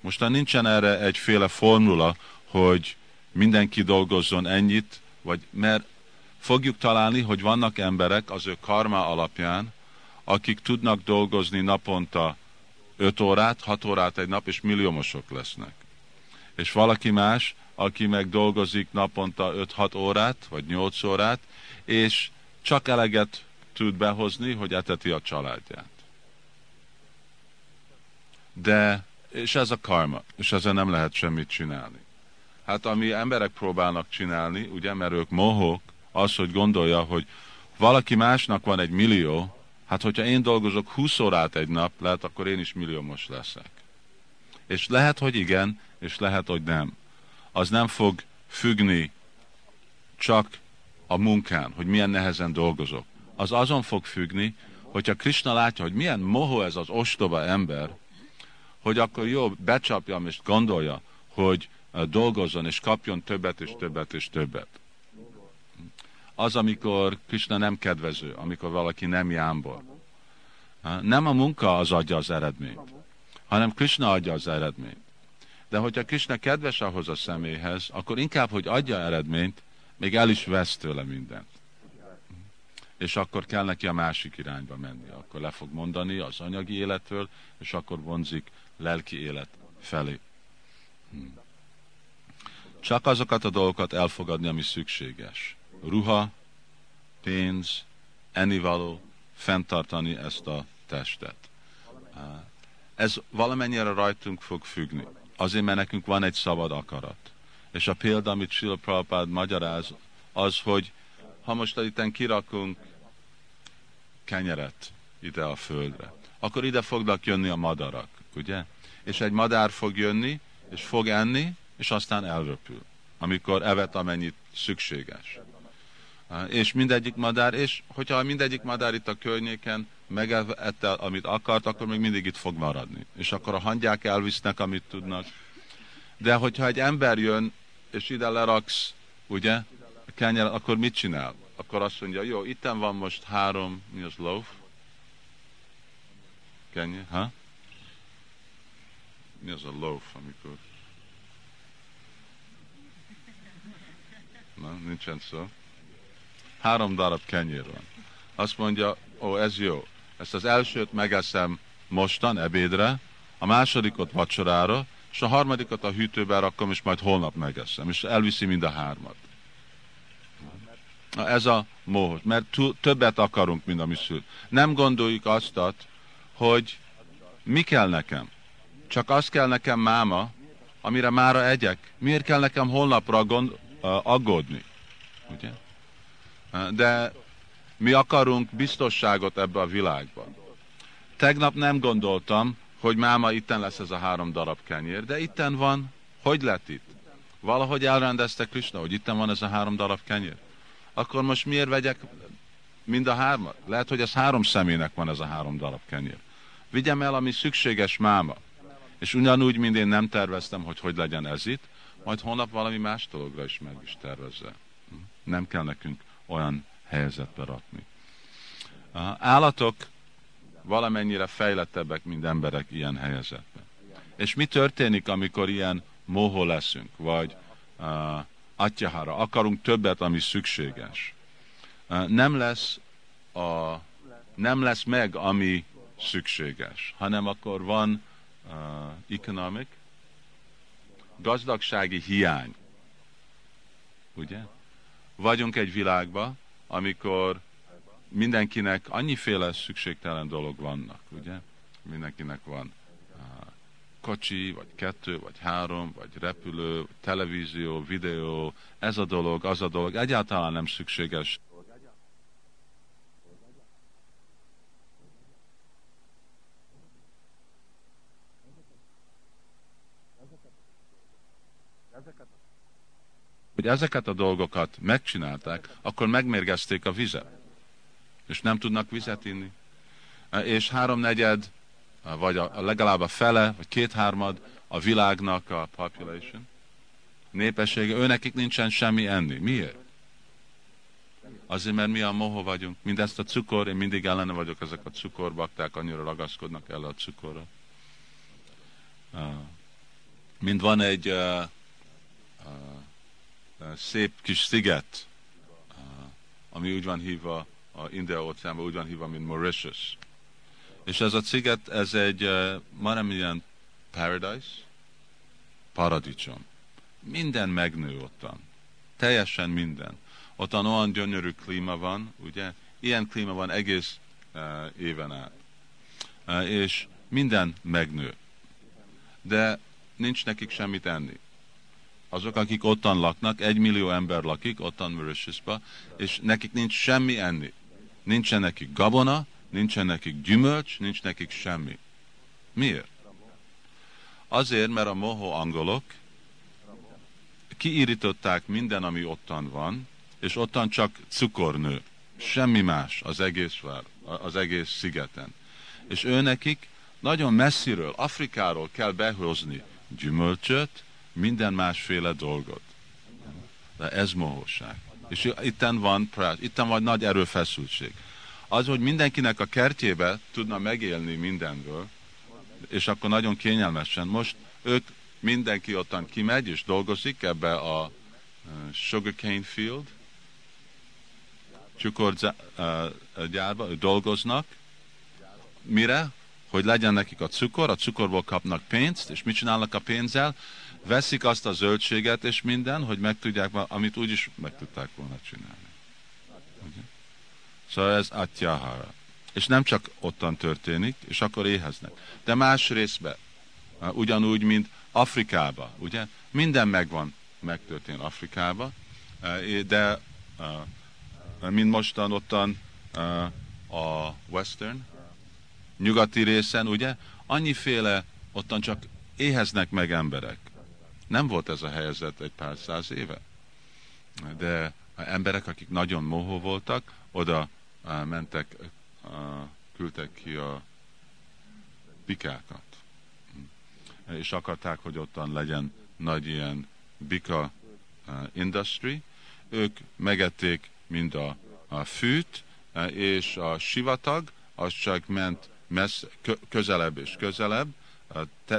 Mostan nincsen erre egyféle formula, hogy mindenki dolgozzon ennyit, vagy mert fogjuk találni, hogy vannak emberek az ő karma alapján, akik tudnak dolgozni naponta 5 órát, 6 órát egy nap, és milliómosok lesznek. És valaki más, aki meg dolgozik naponta 5-6 órát, vagy 8 órát, és csak eleget tud behozni, hogy eteti a családját. De, és ez a karma, és ezzel nem lehet semmit csinálni. Hát ami emberek próbálnak csinálni, ugye, mert ők mohók, az, hogy gondolja, hogy valaki másnak van egy millió, hát hogyha én dolgozok 20 órát egy nap, lehet, akkor én is milliómos leszek. És lehet, hogy igen, és lehet, hogy nem. Az nem fog függni csak a munkán, hogy milyen nehezen dolgozok az azon fog függni, hogyha Krishna látja, hogy milyen mohó ez az ostoba ember, hogy akkor jó, becsapjam és gondolja, hogy eh, dolgozzon és kapjon többet és többet és többet. Az, amikor Krishna nem kedvező, amikor valaki nem jámbor. Nem a munka az adja az eredményt, hanem Krishna adja az eredményt. De hogyha Krishna kedves ahhoz a személyhez, akkor inkább, hogy adja eredményt, még el is vesz tőle mindent. És akkor kell neki a másik irányba menni. Akkor le fog mondani az anyagi életről, és akkor vonzik lelki élet felé. Hmm. Csak azokat a dolgokat elfogadni, ami szükséges. Ruha, pénz, ennivaló, fenntartani ezt a testet. Ez valamennyire rajtunk fog függni. Azért, mert nekünk van egy szabad akarat. És a példa, amit Sila Prabhupád magyaráz, az, hogy ha most itt kirakunk kenyeret ide a földre, akkor ide fognak jönni a madarak, ugye? És egy madár fog jönni, és fog enni, és aztán elröpül, amikor evet amennyit szükséges. És mindegyik madár, és hogyha mindegyik madár itt a környéken megette, amit akart, akkor még mindig itt fog maradni. És akkor a hangyák elvisznek, amit tudnak. De hogyha egy ember jön, és ide leraksz, ugye, a kenyer, akkor mit csinál? Akkor azt mondja, jó, itten van most három, mi az loaf? Kenyer, ha? Mi az a loaf, amikor... Na, nincsen szó. Három darab kenyér van. Azt mondja, ó, ez jó. Ezt az elsőt megeszem mostan, ebédre, a másodikot vacsorára, és a harmadikat a hűtőbe rakom, és majd holnap megeszem, és elviszi mind a hármat. Na, ez a móhos, mert többet akarunk, mint ami szül. Nem gondoljuk azt, hogy mi kell nekem. Csak az kell nekem máma, amire mára egyek. Miért kell nekem holnapra gond, uh, aggódni? Ugye? De mi akarunk biztosságot ebbe a világban. Tegnap nem gondoltam, hogy máma itten lesz ez a három darab kenyér, de itten van. Hogy lett itt? Valahogy elrendezte Krishna, hogy itten van ez a három darab kenyér. Akkor most miért vegyek mind a hármat? Lehet, hogy ez három személynek van ez a három darab kenyér. Vigyem el, ami szükséges máma. És ugyanúgy, mint én nem terveztem, hogy hogy legyen ez itt, majd holnap valami más dologra is meg is tervezze. Nem kell nekünk olyan helyzetbe rakni. Állatok valamennyire fejlettebbek, mint emberek ilyen helyzetben. És mi történik, amikor ilyen mohó leszünk, vagy uh, atyahara, akarunk többet, ami szükséges. Uh, nem lesz a, nem lesz meg, ami szükséges, hanem akkor van uh, economic, gazdagsági hiány. Ugye? Vagyunk egy világban, amikor mindenkinek annyiféle szükségtelen dolog vannak, ugye? Mindenkinek van kocsi, vagy kettő, vagy három, vagy repülő, televízió, videó, ez a dolog, az a dolog, egyáltalán nem szükséges. Hogy ezeket a dolgokat megcsinálták, akkor megmérgezték a vizet. És nem tudnak vizet inni. És háromnegyed, vagy a, legalább a fele, vagy kéthármad a világnak a population, népessége, ő nekik nincsen semmi enni. Miért? Azért, mert mi a moho vagyunk. Mindezt a cukor, én mindig ellene vagyok, ezek a cukorbakták annyira ragaszkodnak el a cukorra. Mind van egy uh, uh, szép kis sziget, ami úgy van hívva, a India óceánban úgy van hívva, mint Mauritius. És ez a sziget, ez egy, ma nem ilyen paradise, paradicsom. Minden megnő ottan. Teljesen minden. Ottan olyan gyönyörű klíma van, ugye? Ilyen klíma van egész uh, éven át. Uh, és minden megnő. De nincs nekik semmit enni azok, akik ottan laknak, egy millió ember lakik ottan Mauritiusba, és nekik nincs semmi enni. Nincsen nekik gabona, nincsen nekik gyümölcs, nincs nekik semmi. Miért? Azért, mert a moho angolok kiírították minden, ami ottan van, és ottan csak cukornő. Semmi más az egész vár, az egész szigeten. És ő nekik nagyon messziről, Afrikáról kell behozni gyümölcsöt, minden másféle dolgot. De ez mohóság. És itten van, itten van nagy erőfeszültség. Az, hogy mindenkinek a kertjébe tudna megélni mindenről, és akkor nagyon kényelmesen. Most ők mindenki ottan kimegy és dolgozik ebbe a sugarcane field, cukorgyárba, dolgoznak. Mire? Hogy legyen nekik a cukor, a cukorból kapnak pénzt, és mit csinálnak a pénzzel? Veszik azt a zöldséget és minden, hogy meg tudják, amit úgyis meg tudták volna csinálni. Ugye? Szóval ez atyahara. És nem csak ottan történik, és akkor éheznek. De más részben, ugyanúgy, mint Afrikába, ugye? Minden megvan, megtörtént Afrikába, de mint mostan ottan a western, nyugati részen, ugye? Annyiféle ottan csak éheznek meg emberek. Nem volt ez a helyzet egy pár száz éve. De emberek, akik nagyon mohó voltak, oda mentek, küldtek ki a bikákat. És akarták, hogy ottan legyen nagy ilyen bika industry. Ők megették mind a, a fűt, és a sivatag, az csak ment messz, közelebb és közelebb,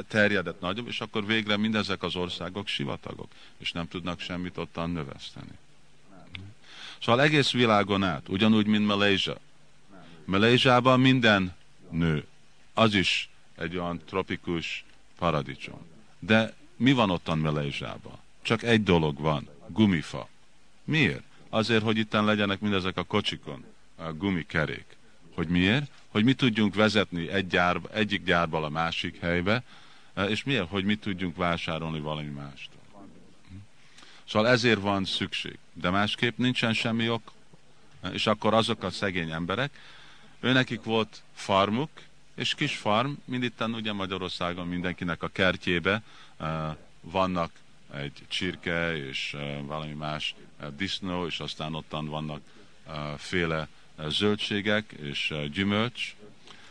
terjedett nagyobb, és akkor végre mindezek az országok sivatagok, és nem tudnak semmit ottan növeszteni. Szóval egész világon át, ugyanúgy, mint Malaysia. Malaysiában minden nő, az is egy olyan tropikus paradicsom. De mi van ottan Malaysiában? Csak egy dolog van, gumifa. Miért? Azért, hogy itten legyenek mindezek a kocsikon, a gumikerék. Hogy miért? Hogy mi tudjunk vezetni egy gyár, egyik gyárból a másik helybe, és miért? Hogy mi tudjunk vásárolni valami mást. Szóval ezért van szükség. De másképp nincsen semmi ok. És akkor azok a szegény emberek, őnekik volt farmuk, és kis farm, mind itt ugye Magyarországon mindenkinek a kertjébe vannak egy csirke és valami más disznó, és aztán ottan vannak féle zöldségek és gyümölcs.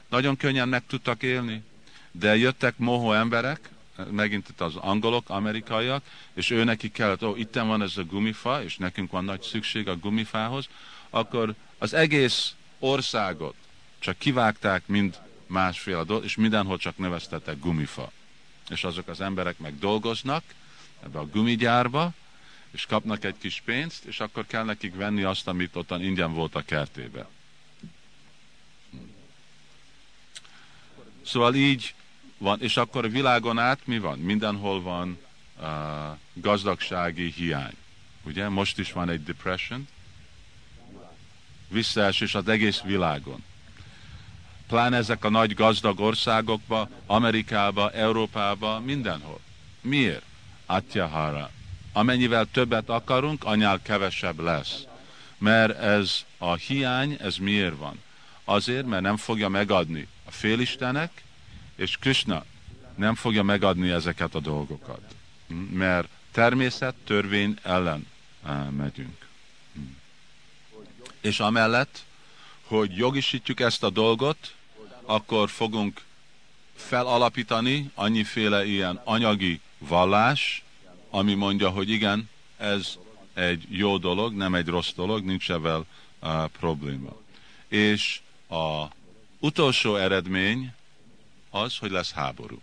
Nagyon könnyen meg tudtak élni, de jöttek mohó emberek, megint itt az angolok, amerikaiak, és ő neki kellett, ó, itten van ez a gumifa, és nekünk van nagy szükség a gumifához, akkor az egész országot csak kivágták mind másfél dolgot, és mindenhol csak neveztetek gumifa. És azok az emberek meg dolgoznak ebbe a gumigyárba, és kapnak egy kis pénzt, és akkor kell nekik venni azt, amit ottan ingyen volt a kertébe. Szóval így van, és akkor a világon át mi van? Mindenhol van uh, gazdagsági hiány. Ugye? Most is van egy depression, visszaesés az egész világon. Pláne ezek a nagy gazdag országokba, Amerikába, Európába, mindenhol. Miért? Atyahara. Amennyivel többet akarunk, anyál kevesebb lesz. Mert ez a hiány, ez miért van? Azért, mert nem fogja megadni a félistenek, és Krishna nem fogja megadni ezeket a dolgokat. Mert természet, törvény ellen megyünk. És amellett, hogy jogisítjuk ezt a dolgot, akkor fogunk felalapítani annyiféle ilyen anyagi vallás, ami mondja, hogy igen, ez egy jó dolog, nem egy rossz dolog, nincs ebben uh, probléma. És a utolsó eredmény az, hogy lesz háború.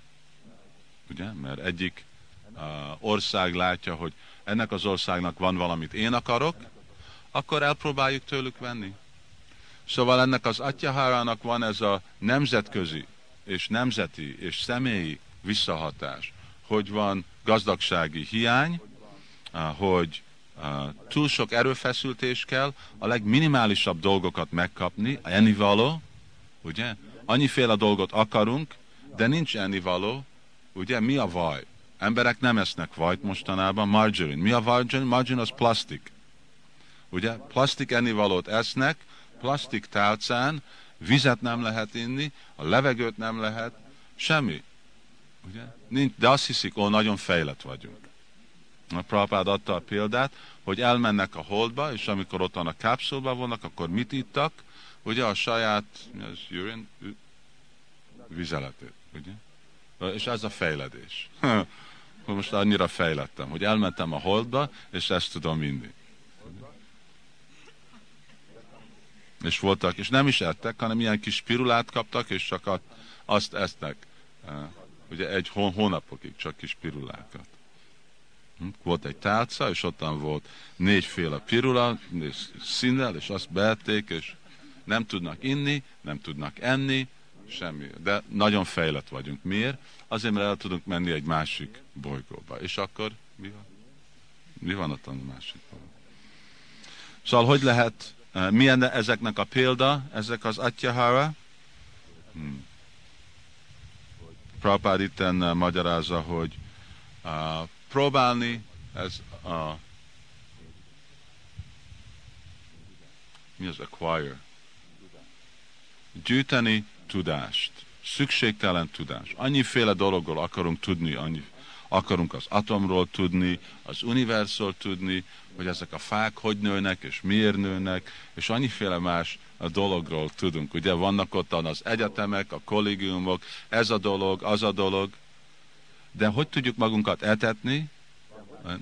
Ugye? Mert egyik uh, ország látja, hogy ennek az országnak van valamit én akarok, akkor elpróbáljuk tőlük venni. Szóval ennek az atyahárának van ez a nemzetközi és nemzeti és személyi visszahatás, hogy van gazdagsági hiány, hogy túl sok erőfeszültés kell a legminimálisabb dolgokat megkapni, ennivaló, ugye? Annyiféle dolgot akarunk, de nincs ennivaló, ugye? Mi a vaj? Emberek nem esznek vajt mostanában, margarine. Mi a margarine? Margarine az plastik. Ugye? Plastik ennivalót esznek, plastik tálcán, vizet nem lehet inni, a levegőt nem lehet, semmi. Ugye? Nincs, de azt hiszik, ó, nagyon fejlett vagyunk. A Prabhupád adta a példát, hogy elmennek a holdba, és amikor ott a kápszulba vannak, akkor mit ittak? Ugye a saját az urine, vizeletét, ugye? És ez a fejledés. Most annyira fejlettem, hogy elmentem a holdba, és ezt tudom inni. És voltak, és nem is ettek, hanem ilyen kis pirulát kaptak, és csak azt esztek ugye egy hónapokig csak kis pirulákat. Hm? Volt egy tálca, és ottan volt négyféle pirula, és színnel, és azt beették, és nem tudnak inni, nem tudnak enni, semmi. De nagyon fejlett vagyunk. Miért? Azért, mert el tudunk menni egy másik bolygóba. És akkor mi van? Mi van ott a másik bolygóban? Szóval hogy lehet, eh, milyen ezeknek a példa, ezek az atyahara? Hmm. Prabhupád itten magyarázza, hogy uh, próbálni ez a mi az acquire? Gyűjteni tudást. Szükségtelen tudás. Annyiféle dologról akarunk tudni, annyi, akarunk az atomról tudni, az univerzumról tudni, hogy ezek a fák hogy nőnek, és miért nőnek, és annyiféle más a dologról tudunk. Ugye vannak ott az egyetemek, a kollégiumok, ez a dolog, az a dolog, de hogy tudjuk magunkat etetni?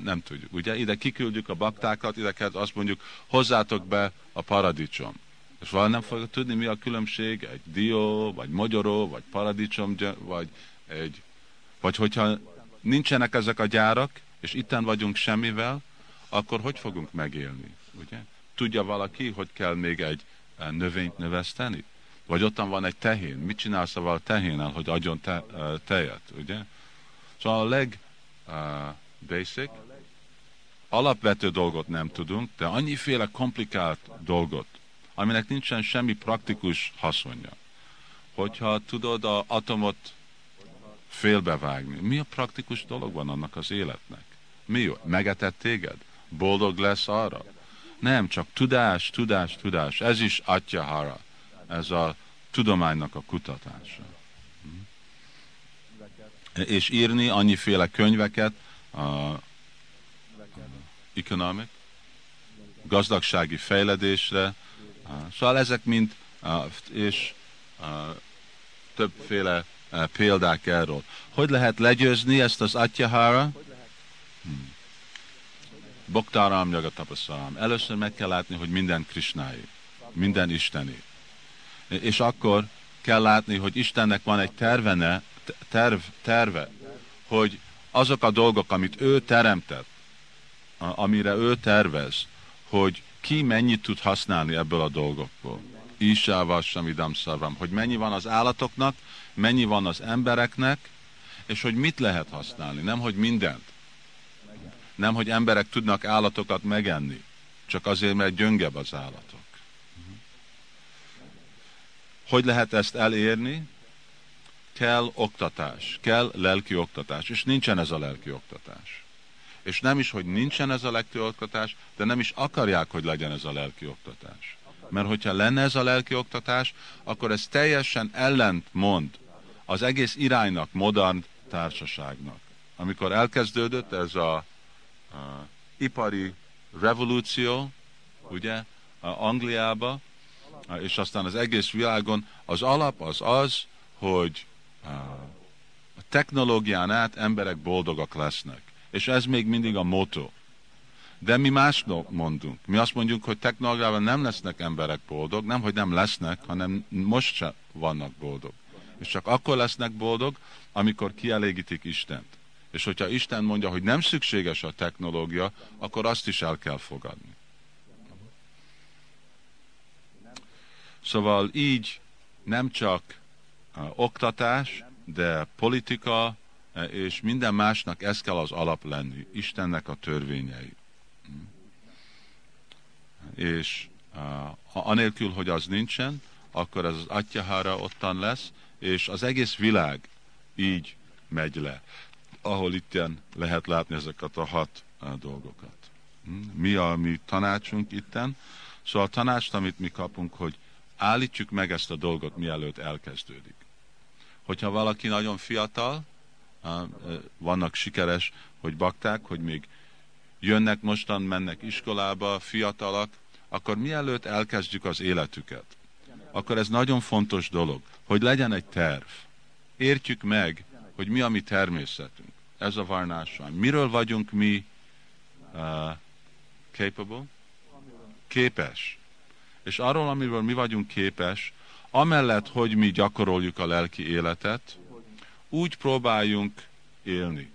Nem tudjuk. Ugye ide kiküldjük a baktákat, ide kell azt mondjuk, hozzátok be a paradicsom. És valami nem fogja tudni, mi a különbség egy dió, vagy magyaró, vagy paradicsom, vagy egy... Vagy hogyha nincsenek ezek a gyárak, és itten vagyunk semmivel, akkor hogy fogunk megélni? Ugye? Tudja valaki, hogy kell még egy növényt növeszteni? Vagy ottan van egy tehén. Mit csinálsz a tehénnel, hogy adjon te, tejet, ugye? Szóval a leg uh, basic, alapvető dolgot nem tudunk, de annyiféle komplikált dolgot, aminek nincsen semmi praktikus haszonja. Hogyha tudod a atomot félbevágni, mi a praktikus dolog van annak az életnek? Mi jó? Megetett téged? boldog lesz arra? Nem, csak tudás, tudás, tudás. Ez is atyahara. Ez a tudománynak a kutatása. És írni annyiféle könyveket, a economic, gazdagsági fejledésre, szóval ezek mind, és többféle példák erről. Hogy lehet legyőzni ezt az atyahara? Hmm. Boktaram Jagatapaszaram. Először meg kell látni, hogy minden Krisnái, minden Isteni. És akkor kell látni, hogy Istennek van egy tervene, terv, terve, hogy azok a dolgok, amit ő teremtett, amire ő tervez, hogy ki mennyit tud használni ebből a dolgokból. Isával samidam szarvam, hogy mennyi van az állatoknak, mennyi van az embereknek, és hogy mit lehet használni, nem hogy mindent. Nem, hogy emberek tudnak állatokat megenni, csak azért, mert gyöngebb az állatok. Hogy lehet ezt elérni? Kell oktatás, kell lelki oktatás, és nincsen ez a lelki oktatás. És nem is, hogy nincsen ez a lelki oktatás, de nem is akarják, hogy legyen ez a lelki oktatás. Mert hogyha lenne ez a lelki oktatás, akkor ez teljesen ellent mond az egész iránynak, modern társaságnak. Amikor elkezdődött ez a ipari revolúció, ugye, Angliába, és aztán az egész világon, az alap az az, hogy a technológián át emberek boldogak lesznek. És ez még mindig a motto. De mi más mondunk. Mi azt mondjuk, hogy technológiával nem lesznek emberek boldog, nem, hogy nem lesznek, hanem most se vannak boldog. És csak akkor lesznek boldog, amikor kielégítik Istent. És hogyha Isten mondja, hogy nem szükséges a technológia, akkor azt is el kell fogadni. Szóval így nem csak uh, oktatás, de politika uh, és minden másnak ez kell az alap lenni, Istennek a törvényei. És uh, anélkül, hogy az nincsen, akkor ez az atyahara ottan lesz, és az egész világ így megy le ahol itten lehet látni ezeket a hat dolgokat. Hm? Mi a mi tanácsunk itten? Szóval a tanácst, amit mi kapunk, hogy állítsuk meg ezt a dolgot, mielőtt elkezdődik. Hogyha valaki nagyon fiatal, vannak sikeres, hogy bakták, hogy még jönnek mostan, mennek iskolába, fiatalak, akkor mielőtt elkezdjük az életüket, akkor ez nagyon fontos dolog, hogy legyen egy terv. Értjük meg, hogy mi a mi természetünk. Ez a varnása. Miről vagyunk mi uh, capable? Képes. És arról, amiről mi vagyunk képes, amellett, hogy mi gyakoroljuk a lelki életet, úgy próbáljunk élni.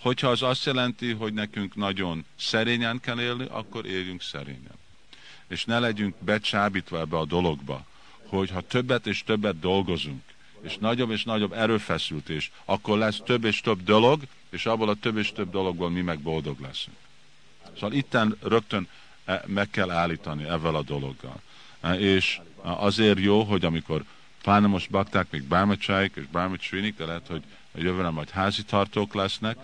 Hogyha az azt jelenti, hogy nekünk nagyon szerényen kell élni, akkor éljünk szerényen. És ne legyünk becsábítva ebbe a dologba, hogy ha többet és többet dolgozunk, és nagyobb és nagyobb erőfeszültés, akkor lesz több és több dolog, és abból a több és több dologból mi meg boldog leszünk. Szóval itten rögtön e, meg kell állítani ezzel a dologgal. E, és azért jó, hogy amikor pláne most bakták, még bármacsáik és bármacsinik, de lehet, hogy a jövőre majd házitartók lesznek,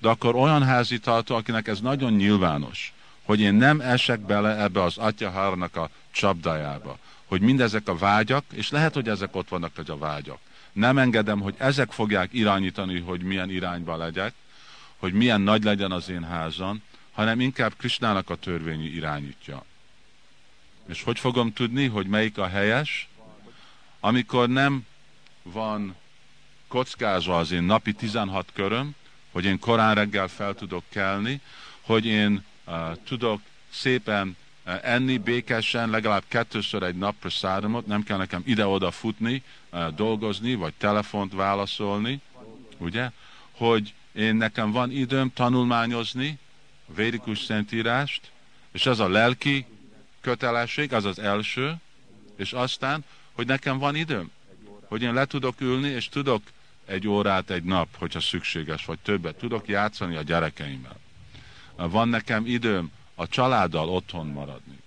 de akkor olyan házitartó, akinek ez nagyon nyilvános, hogy én nem esek bele ebbe az atyahárnak a csapdájába, hogy mindezek a vágyak, és lehet, hogy ezek ott vannak, hogy a vágyak. Nem engedem, hogy ezek fogják irányítani, hogy milyen irányba legyek, hogy milyen nagy legyen az én házam, hanem inkább Krisnának a törvényi irányítja. És hogy fogom tudni, hogy melyik a helyes? Amikor nem van kockázva az én napi 16 köröm, hogy én korán reggel fel tudok kelni, hogy én uh, tudok szépen enni békesen, legalább kettőször egy napra száromot, nem kell nekem ide-oda futni, uh, dolgozni, vagy telefont válaszolni, ugye? Hogy én nekem van időm tanulmányozni védikus szentírást, és ez a lelki kötelesség, az az első, és aztán, hogy nekem van időm, hogy én le tudok ülni, és tudok egy órát egy nap, hogyha szükséges, vagy többet. Tudok játszani a gyerekeimmel. Van nekem időm a családdal otthon maradni.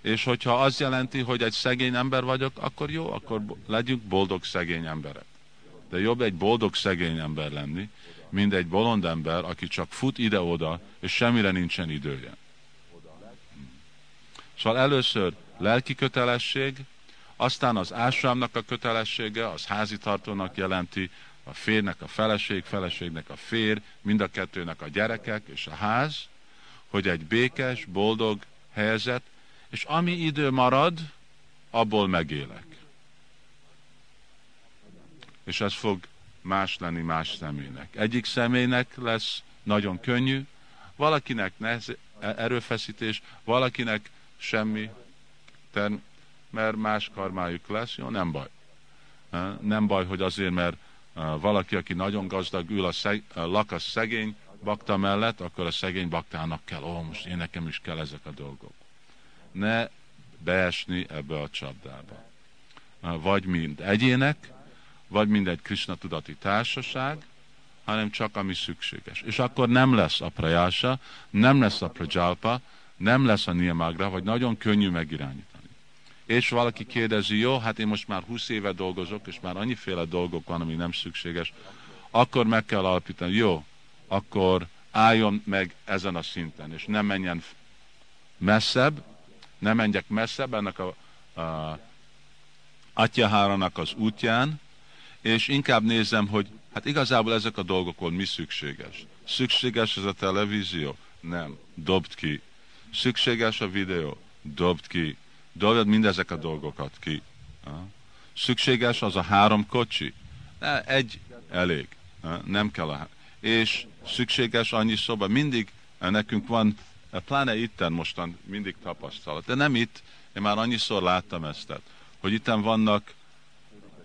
És hogyha az jelenti, hogy egy szegény ember vagyok, akkor jó, akkor legyünk boldog szegény emberek. De jobb egy boldog szegény ember lenni, mint egy bolond ember, aki csak fut ide-oda, és semmire nincsen idője. Szóval először lelki kötelesség, aztán az ásrámnak a kötelessége, az házitartónak jelenti, a férnek a feleség, feleségnek a fér, mind a kettőnek a gyerekek és a ház, hogy egy békes, boldog helyzet, és ami idő marad, abból megélek. És ez fog más lenni más személynek. Egyik személynek lesz nagyon könnyű, valakinek nehez, erőfeszítés, valakinek semmi, term, mert más karmájuk lesz, jó, nem baj. Nem baj, hogy azért, mert valaki, aki nagyon gazdag ül a, szeg, a lakas szegény bakta mellett, akkor a szegény baktának kell, ó, most én nekem is kell ezek a dolgok. Ne beesni ebbe a csapdába. Vagy mind egyének, vagy mind egy Krishna tudati társaság, hanem csak ami szükséges. És akkor nem lesz a prajása, nem lesz a prajalpa, nem lesz a niamagra, vagy nagyon könnyű megirányítani és valaki kérdezi, jó, hát én most már 20 éve dolgozok, és már annyiféle dolgok van, ami nem szükséges, akkor meg kell alapítani, jó, akkor álljon meg ezen a szinten, és nem menjen messzebb, nem menjek messzebb ennek a, a atyaháranak az útján, és inkább nézem, hogy hát igazából ezek a dolgok volt mi szükséges. Szükséges ez a televízió? Nem. Dobd ki. Szükséges a videó? Dobd ki dobjad mindezek a dolgokat ki. Szükséges az a három kocsi? Egy elég. Nem kell a És szükséges annyi szoba. Mindig nekünk van, pláne itten mostan mindig tapasztalat. De nem itt, én már annyiszor láttam ezt, hogy itten vannak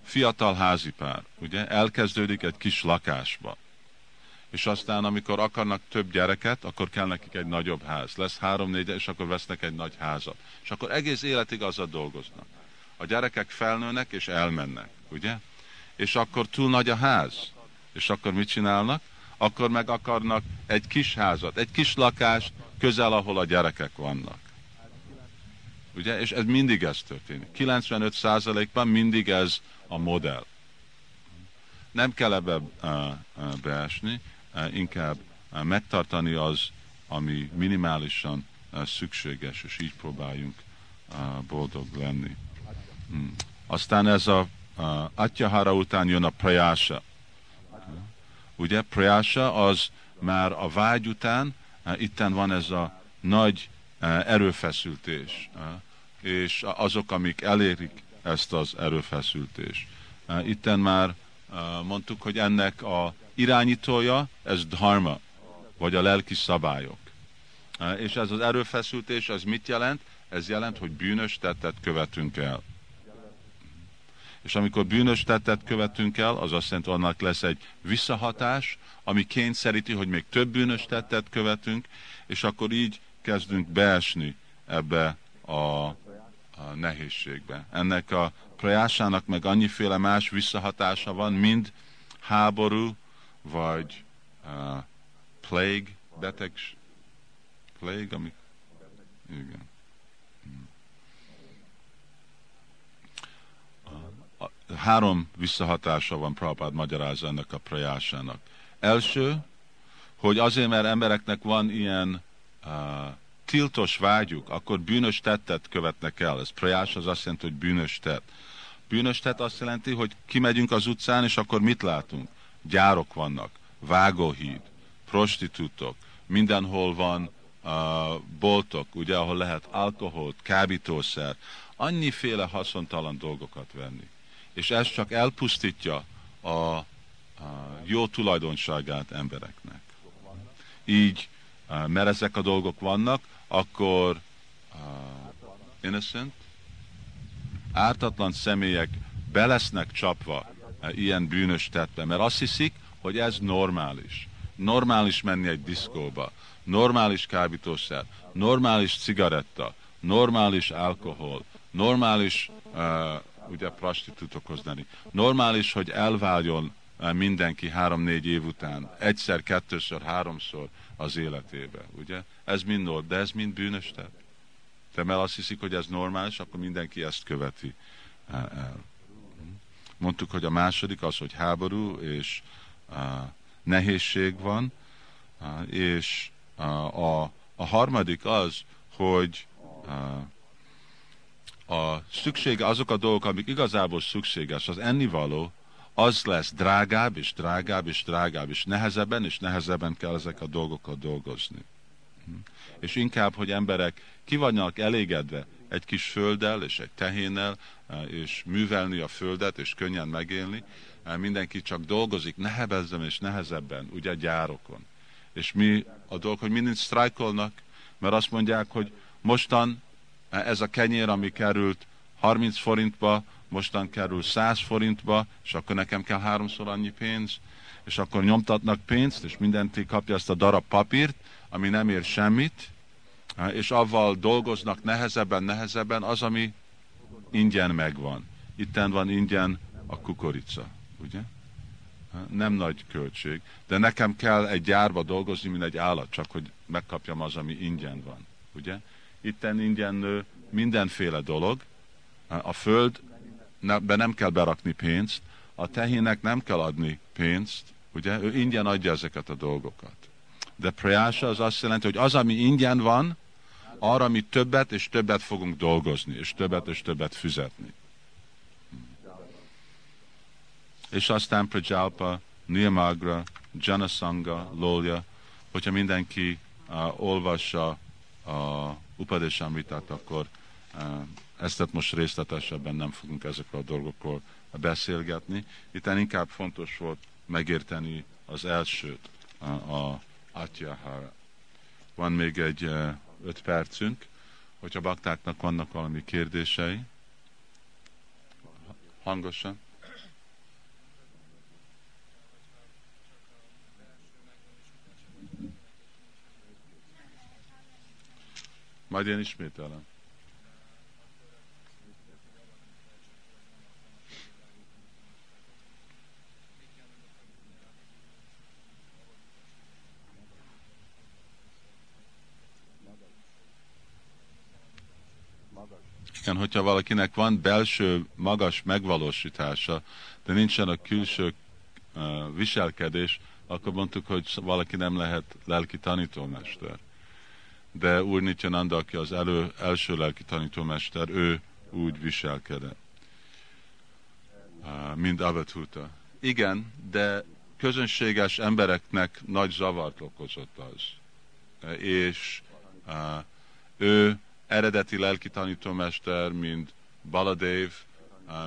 fiatal házipár, ugye, elkezdődik egy kis lakásba. És aztán, amikor akarnak több gyereket, akkor kell nekik egy nagyobb ház. Lesz három-négy, és akkor vesznek egy nagy házat. És akkor egész életig azzal dolgoznak. A gyerekek felnőnek és elmennek, ugye? És akkor túl nagy a ház. És akkor mit csinálnak? Akkor meg akarnak egy kis házat, egy kis lakást közel, ahol a gyerekek vannak. Ugye? És ez mindig ez történik. 95%-ban mindig ez a modell. Nem kell ebbe uh, uh, beesni, uh, inkább megtartani az, ami minimálisan szükséges, és így próbáljunk boldog lenni. Hmm. Aztán ez a Atyahara után jön a prajása. Ugye, prajása az már a vágy után, itten van ez a nagy erőfeszültés, és azok, amik elérik ezt az erőfeszültést. Itten már mondtuk, hogy ennek a irányítója, ez dharma, vagy a lelki szabályok. És ez az erőfeszültés, ez mit jelent? Ez jelent, hogy bűnös tettet követünk el. És amikor bűnös tettet követünk el, az azt jelenti, annak lesz egy visszahatás, ami kényszeríti, hogy még több bűnös tettet követünk, és akkor így kezdünk beesni ebbe a, a nehézségbe. Ennek a prajásának meg annyiféle más visszahatása van, mind háború, vagy uh, plague, beteg, plague, ami, igen. Három visszahatása van Prabhupád magyarázza ennek a prajásának. Első, hogy azért, mert embereknek van ilyen uh, tiltos vágyuk, akkor bűnös tettet követnek el. Ez prajás az azt jelenti, hogy bűnös tett. Bűnös tett azt jelenti, hogy kimegyünk az utcán, és akkor mit látunk? Gyárok vannak, vágóhíd, prostitutok, mindenhol van uh, boltok, ugye, ahol lehet alkoholt, kábítószer, annyiféle haszontalan dolgokat venni és ez csak elpusztítja a, a jó tulajdonságát embereknek. Így, mert ezek a dolgok vannak, akkor uh, innocent, ártatlan személyek belesznek csapva uh, ilyen bűnös tettbe, mert azt hiszik, hogy ez normális. Normális menni egy diszkóba, normális kábítószer, normális cigaretta, normális alkohol, normális uh, ugye prostitutokhoz lenni. Normális, hogy elváljon eh, mindenki három-négy év után, egyszer, kettőször, háromszor az életébe, ugye? Ez mind nor, de ez mind bűnös tett. De mert azt hiszik, hogy ez normális, akkor mindenki ezt követi eh, el. Mondtuk, hogy a második az, hogy háború és uh, nehézség van, uh, és uh, a, a harmadik az, hogy uh, a szüksége, azok a dolgok, amik igazából szükséges, az ennivaló, az lesz drágább és drágább és drágább, és nehezebben és nehezebben kell ezek a dolgokat dolgozni. És inkább, hogy emberek ki vannak elégedve egy kis földdel és egy tehénnel, és művelni a földet, és könnyen megélni, mindenki csak dolgozik nehezebben és nehezebben, ugye gyárokon. És mi a dolog, hogy mindig sztrájkolnak, mert azt mondják, hogy mostan ez a kenyér, ami került 30 forintba, mostan kerül 100 forintba, és akkor nekem kell háromszor annyi pénz, és akkor nyomtatnak pénzt, és mindenki kapja ezt a darab papírt, ami nem ér semmit, és avval dolgoznak nehezebben, nehezebben az, ami ingyen megvan. Itten van ingyen a kukorica, ugye? Nem nagy költség, de nekem kell egy gyárba dolgozni, mint egy állat, csak hogy megkapjam az, ami ingyen van, ugye? Itten ingyen nő mindenféle dolog. A föld be nem kell berakni pénzt, a tehének nem kell adni pénzt, ugye? Ő ingyen adja ezeket a dolgokat. De prayása az azt jelenti, hogy az, ami ingyen van, arra mi többet és többet fogunk dolgozni, és többet és többet fizetni. És aztán Prajalpa, Niyamagra, Janasanga, Lolja, hogyha mindenki uh, olvassa a Upadeshamritát, akkor eh, ezt most részletesebben nem fogunk ezekről a dolgokról beszélgetni. Itt inkább fontos volt megérteni az elsőt, a, a Atyahara. Van még egy eh, öt percünk, hogyha baktáknak vannak valami kérdései. Hangosan. Majd én ismételem. Igen, hogyha valakinek van belső magas megvalósítása, de nincsen a külső uh, viselkedés, akkor mondtuk, hogy valaki nem lehet lelki tanítómester de Úr Nityananda, aki az elő, első lelki tanítómester, ő úgy viselkedett, mint Avathuta. Igen, de közönséges embereknek nagy zavart okozott az. És ő eredeti lelki tanítómester, mint Baladev,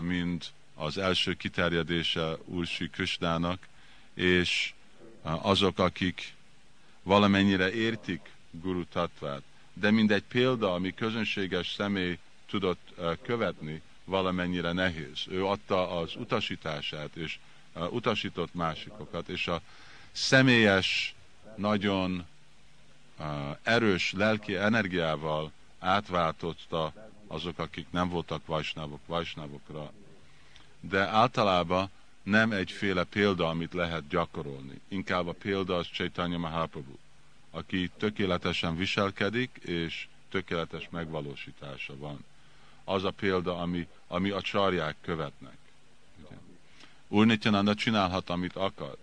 mint az első kiterjedése Úr Sri Krishnának, és azok, akik valamennyire értik Guru Tatvát. De mindegy példa, ami közönséges személy tudott követni, valamennyire nehéz. Ő adta az utasítását, és utasított másikokat, és a személyes, nagyon erős lelki energiával átváltotta azok, akik nem voltak vajsnávok, vajsnávokra. De általában nem egyféle példa, amit lehet gyakorolni. Inkább a példa az Chaitanya Mahaprabhu, aki tökéletesen viselkedik, és tökéletes megvalósítása van. Az a példa, ami, ami a csarják követnek. Ugye? Úr Nityananda csinálhat, amit akar,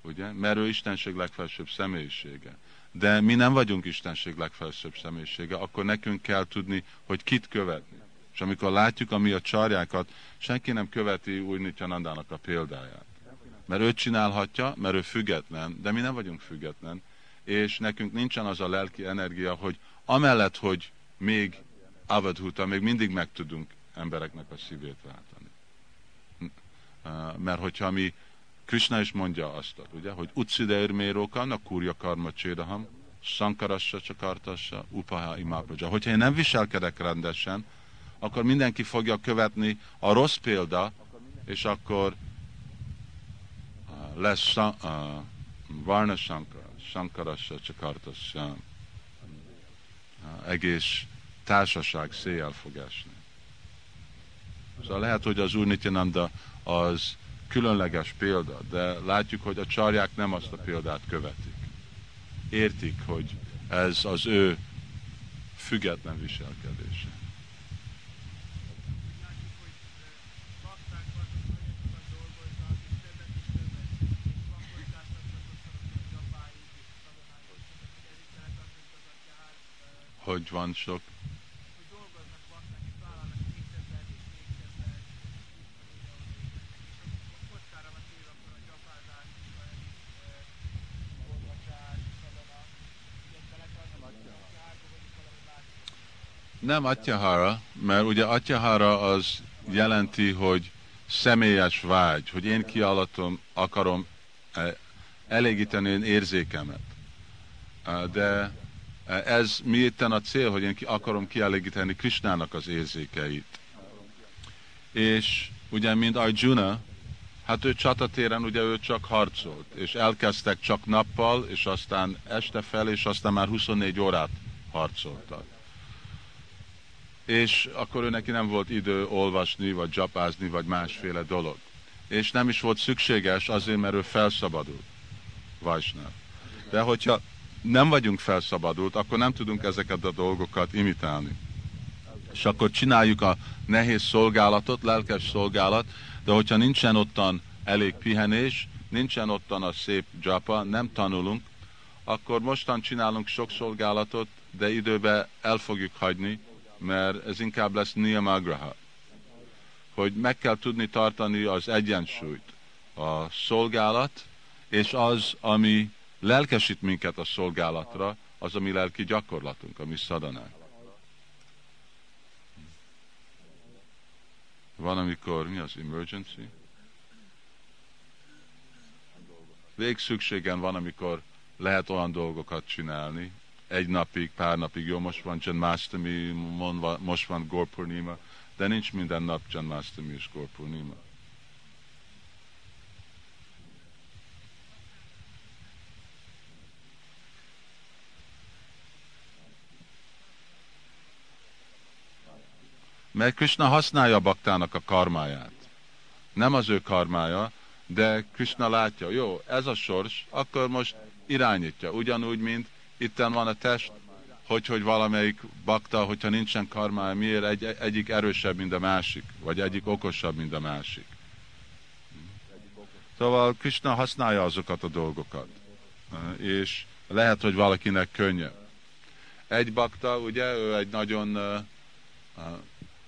ugye? mert ő Istenség legfelsőbb személyisége. De mi nem vagyunk Istenség legfelsőbb személyisége, akkor nekünk kell tudni, hogy kit követni. És amikor látjuk ami a csarjákat, senki nem követi Úr Nityanandának a példáját. Mert ő csinálhatja, mert ő független, de mi nem vagyunk független, és nekünk nincsen az a lelki energia, hogy amellett, hogy még avadhuta, még mindig meg tudunk embereknek a szívét váltani. Mert hogyha mi, Krishna is mondja azt, ugye, hogy utsideir mérókan, a kurja karma csédaham, sankarassa csakartassa, upaha imápaja. Hogyha én nem viselkedek rendesen, akkor mindenki fogja követni a rossz példa, és akkor lesz uh, Varna Shankara, Shankarasa Csakartassa, egész társaság széjjel fog esni. Szóval lehet, hogy az Úr Nityananda az különleges példa, de látjuk, hogy a csarják nem azt a példát követik. Értik, hogy ez az ő független viselkedése. Hogy van sok. Nem atyahara, mert ugye atyahara az jelenti, hogy személyes vágy, hogy én kialatom, akarom eh, elégíteni én érzékemet. Eh, de ez mi itten a cél, hogy én ki akarom kielégíteni Krisnának az érzékeit. És ugye, mint Arjuna, hát ő csatatéren ugye ő csak harcolt, és elkezdtek csak nappal, és aztán este fel, és aztán már 24 órát harcoltak. És akkor ő neki nem volt idő olvasni, vagy csapázni, vagy másféle dolog. És nem is volt szükséges azért, mert ő felszabadult. Vajsnáv. De hogyha nem vagyunk felszabadult, akkor nem tudunk ezeket a dolgokat imitálni. És akkor csináljuk a nehéz szolgálatot, lelkes szolgálat, de hogyha nincsen ottan elég pihenés, nincsen ottan a szép japa, nem tanulunk, akkor mostan csinálunk sok szolgálatot, de időben el fogjuk hagyni, mert ez inkább lesz niyamagraha. Hogy meg kell tudni tartani az egyensúlyt, a szolgálat, és az, ami lelkesít minket a szolgálatra, az a mi lelki gyakorlatunk, a mi szadanánk. Van, amikor, mi az emergency? Végszükségen van, amikor lehet olyan dolgokat csinálni, egy napig, pár napig, jó, most van Janmastami, most van Gorpurnima, de nincs minden nap Janmastami és Gorpurnima. Mert Krishna használja a baktának a karmáját. Nem az ő karmája, de Krishna látja, jó, ez a sors, akkor most irányítja. Ugyanúgy, mint itten van a test, hogy, hogy valamelyik bakta, hogyha nincsen karmája, miért egy, egyik erősebb, mint a másik, vagy egyik okosabb, mint a másik. Szóval Krishna használja azokat a dolgokat. És lehet, hogy valakinek könnyebb. Egy bakta, ugye, ő egy nagyon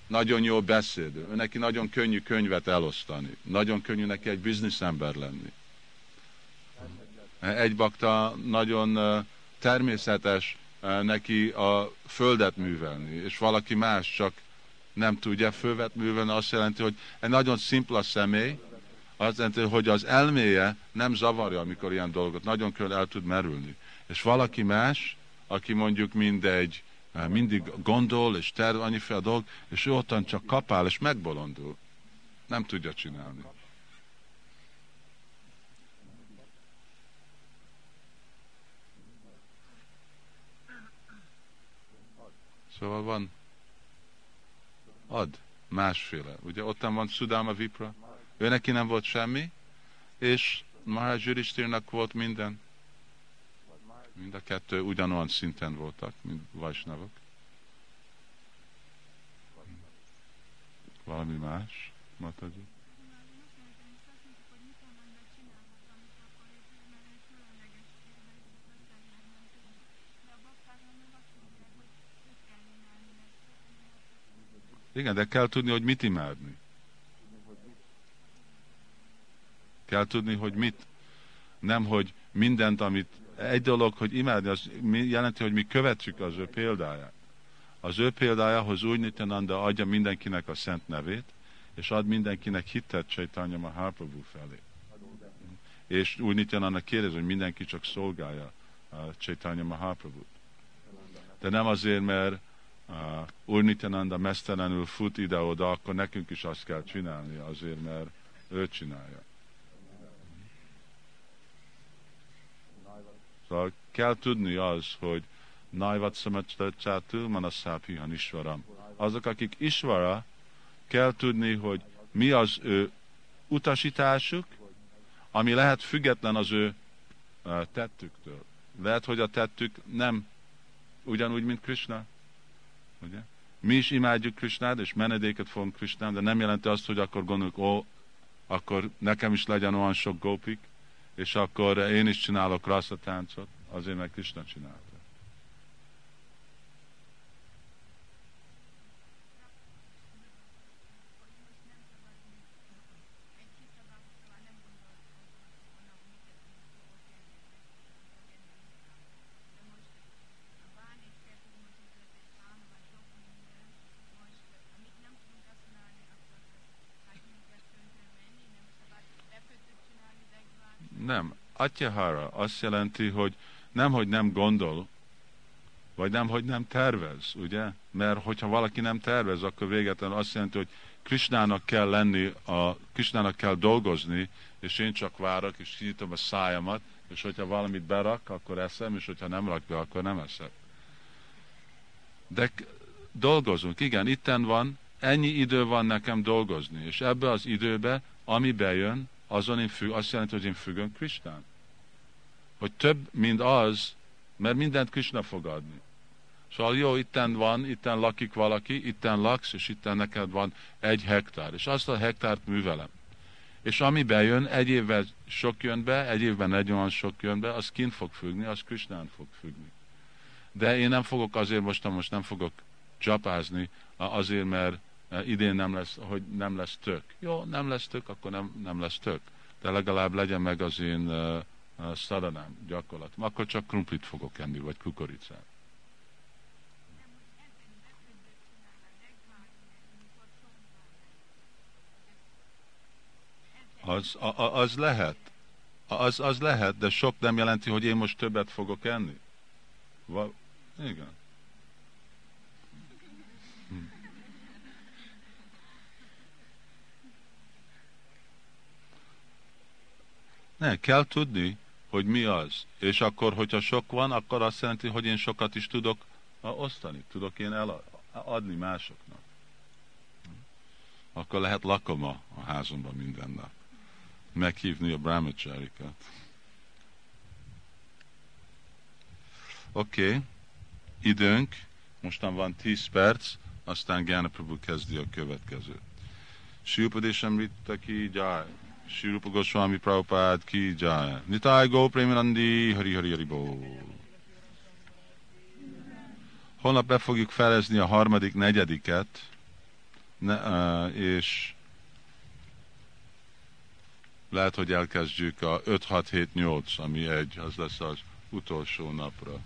nagyon jó beszédő, neki nagyon könnyű könyvet elosztani, nagyon könnyű neki egy bizniszember lenni. Egy bakta nagyon természetes neki a földet művelni, és valaki más csak nem tudja fölvet művelni, azt jelenti, hogy egy nagyon szimpla személy, azt jelenti, hogy az elméje nem zavarja, amikor ilyen dolgot nagyon könnyen el tud merülni. És valaki más, aki mondjuk mindegy mindig gondol és terv annyiféle dolg, és ő ottan csak kapál és megbolondul. Nem tudja csinálni. Szóval van, ad, másféle. Ugye ottan van Sudama Vipra, ő neki nem volt semmi, és Maharaj Yudhishthirnak volt minden. Mind a kettő ugyanolyan szinten voltak, mint Vajsnavok. Valami más, Mataji? Igen, de kell tudni, hogy mit imádni. Kell tudni, hogy mit. Nem, hogy mindent, amit egy dolog, hogy imádni, az jelenti, hogy mi követjük az ő példáját. Az ő példájához úgy Nityananda adja mindenkinek a szent nevét, és ad mindenkinek hitet Chaitanya Mahaprabhu felé. És úgy Nityananda kérdez, hogy mindenki csak szolgálja a Chaitanya Mahaprabhu. De nem azért, mert uh, Úr Nityananda mesztelenül fut ide-oda, akkor nekünk is azt kell csinálni, azért, mert ő csinálja. Szóval kell tudni az, hogy Naivat Samacsátul Manaszápi Hanisvaram. Azok, akik Isvara, kell tudni, hogy mi az ő utasításuk, ami lehet független az ő tettüktől. Lehet, hogy a tettük nem ugyanúgy, mint Krishna. Ugye? Mi is imádjuk Krishnát, és menedéket fogunk Krishnán, de nem jelenti azt, hogy akkor gondoljuk, ó, akkor nekem is legyen olyan sok gópik, és akkor én is csinálok táncot, azért meg Krishna csinálta. Nem. Atyahara azt jelenti, hogy nem, hogy nem gondol, vagy nem, hogy nem tervez, ugye? Mert hogyha valaki nem tervez, akkor végetlen azt jelenti, hogy Krisnának kell lenni, a, Krisnának kell dolgozni, és én csak várok, és kinyitom a szájamat, és hogyha valamit berak, akkor eszem, és hogyha nem rak be, akkor nem eszem. De dolgozunk, igen, itten van, ennyi idő van nekem dolgozni, és ebbe az időbe, ami bejön, azon én függ, azt jelenti, hogy én függön Kristán. Hogy több, mint az, mert mindent Krishna fog adni. Szóval jó, itten van, itten lakik valaki, itten laksz, és itten neked van egy hektár, és azt a hektárt művelem. És ami bejön, egy évben sok jön be, egy évben egy olyan sok jön be, az kint fog függni, az Krishnán fog függni. De én nem fogok azért most, most nem fogok csapázni, azért, mert idén nem lesz, hogy nem lesz tök. Jó, nem lesz tök, akkor nem, nem lesz tök. De legalább legyen meg az én uh, uh, szadanám. Akkor csak krumplit fogok enni, vagy kukoricát. Az, a, az lehet. Az, az lehet, de sok nem jelenti, hogy én most többet fogok enni. Va, igen. Ne, kell tudni, hogy mi az. És akkor, hogyha sok van, akkor azt jelenti, hogy én sokat is tudok osztani, tudok én eladni másoknak. Akkor lehet lakoma a házamban minden nap. Meghívni a brahmacharikat. Oké, okay. időnk, mostan van 10 perc, aztán Gyana Prabhu kezdi a következőt. Siupadésem Rittaki Jai. Rupa Goswami Prabhupada ki jaya. Nitai Go Premanandi Hari Hari Hari Bo. Holnap be fogjuk felezni a harmadik, negyediket, ne, és lehet, hogy elkezdjük a 5-6-7-8, ami egy, az lesz az utolsó napra.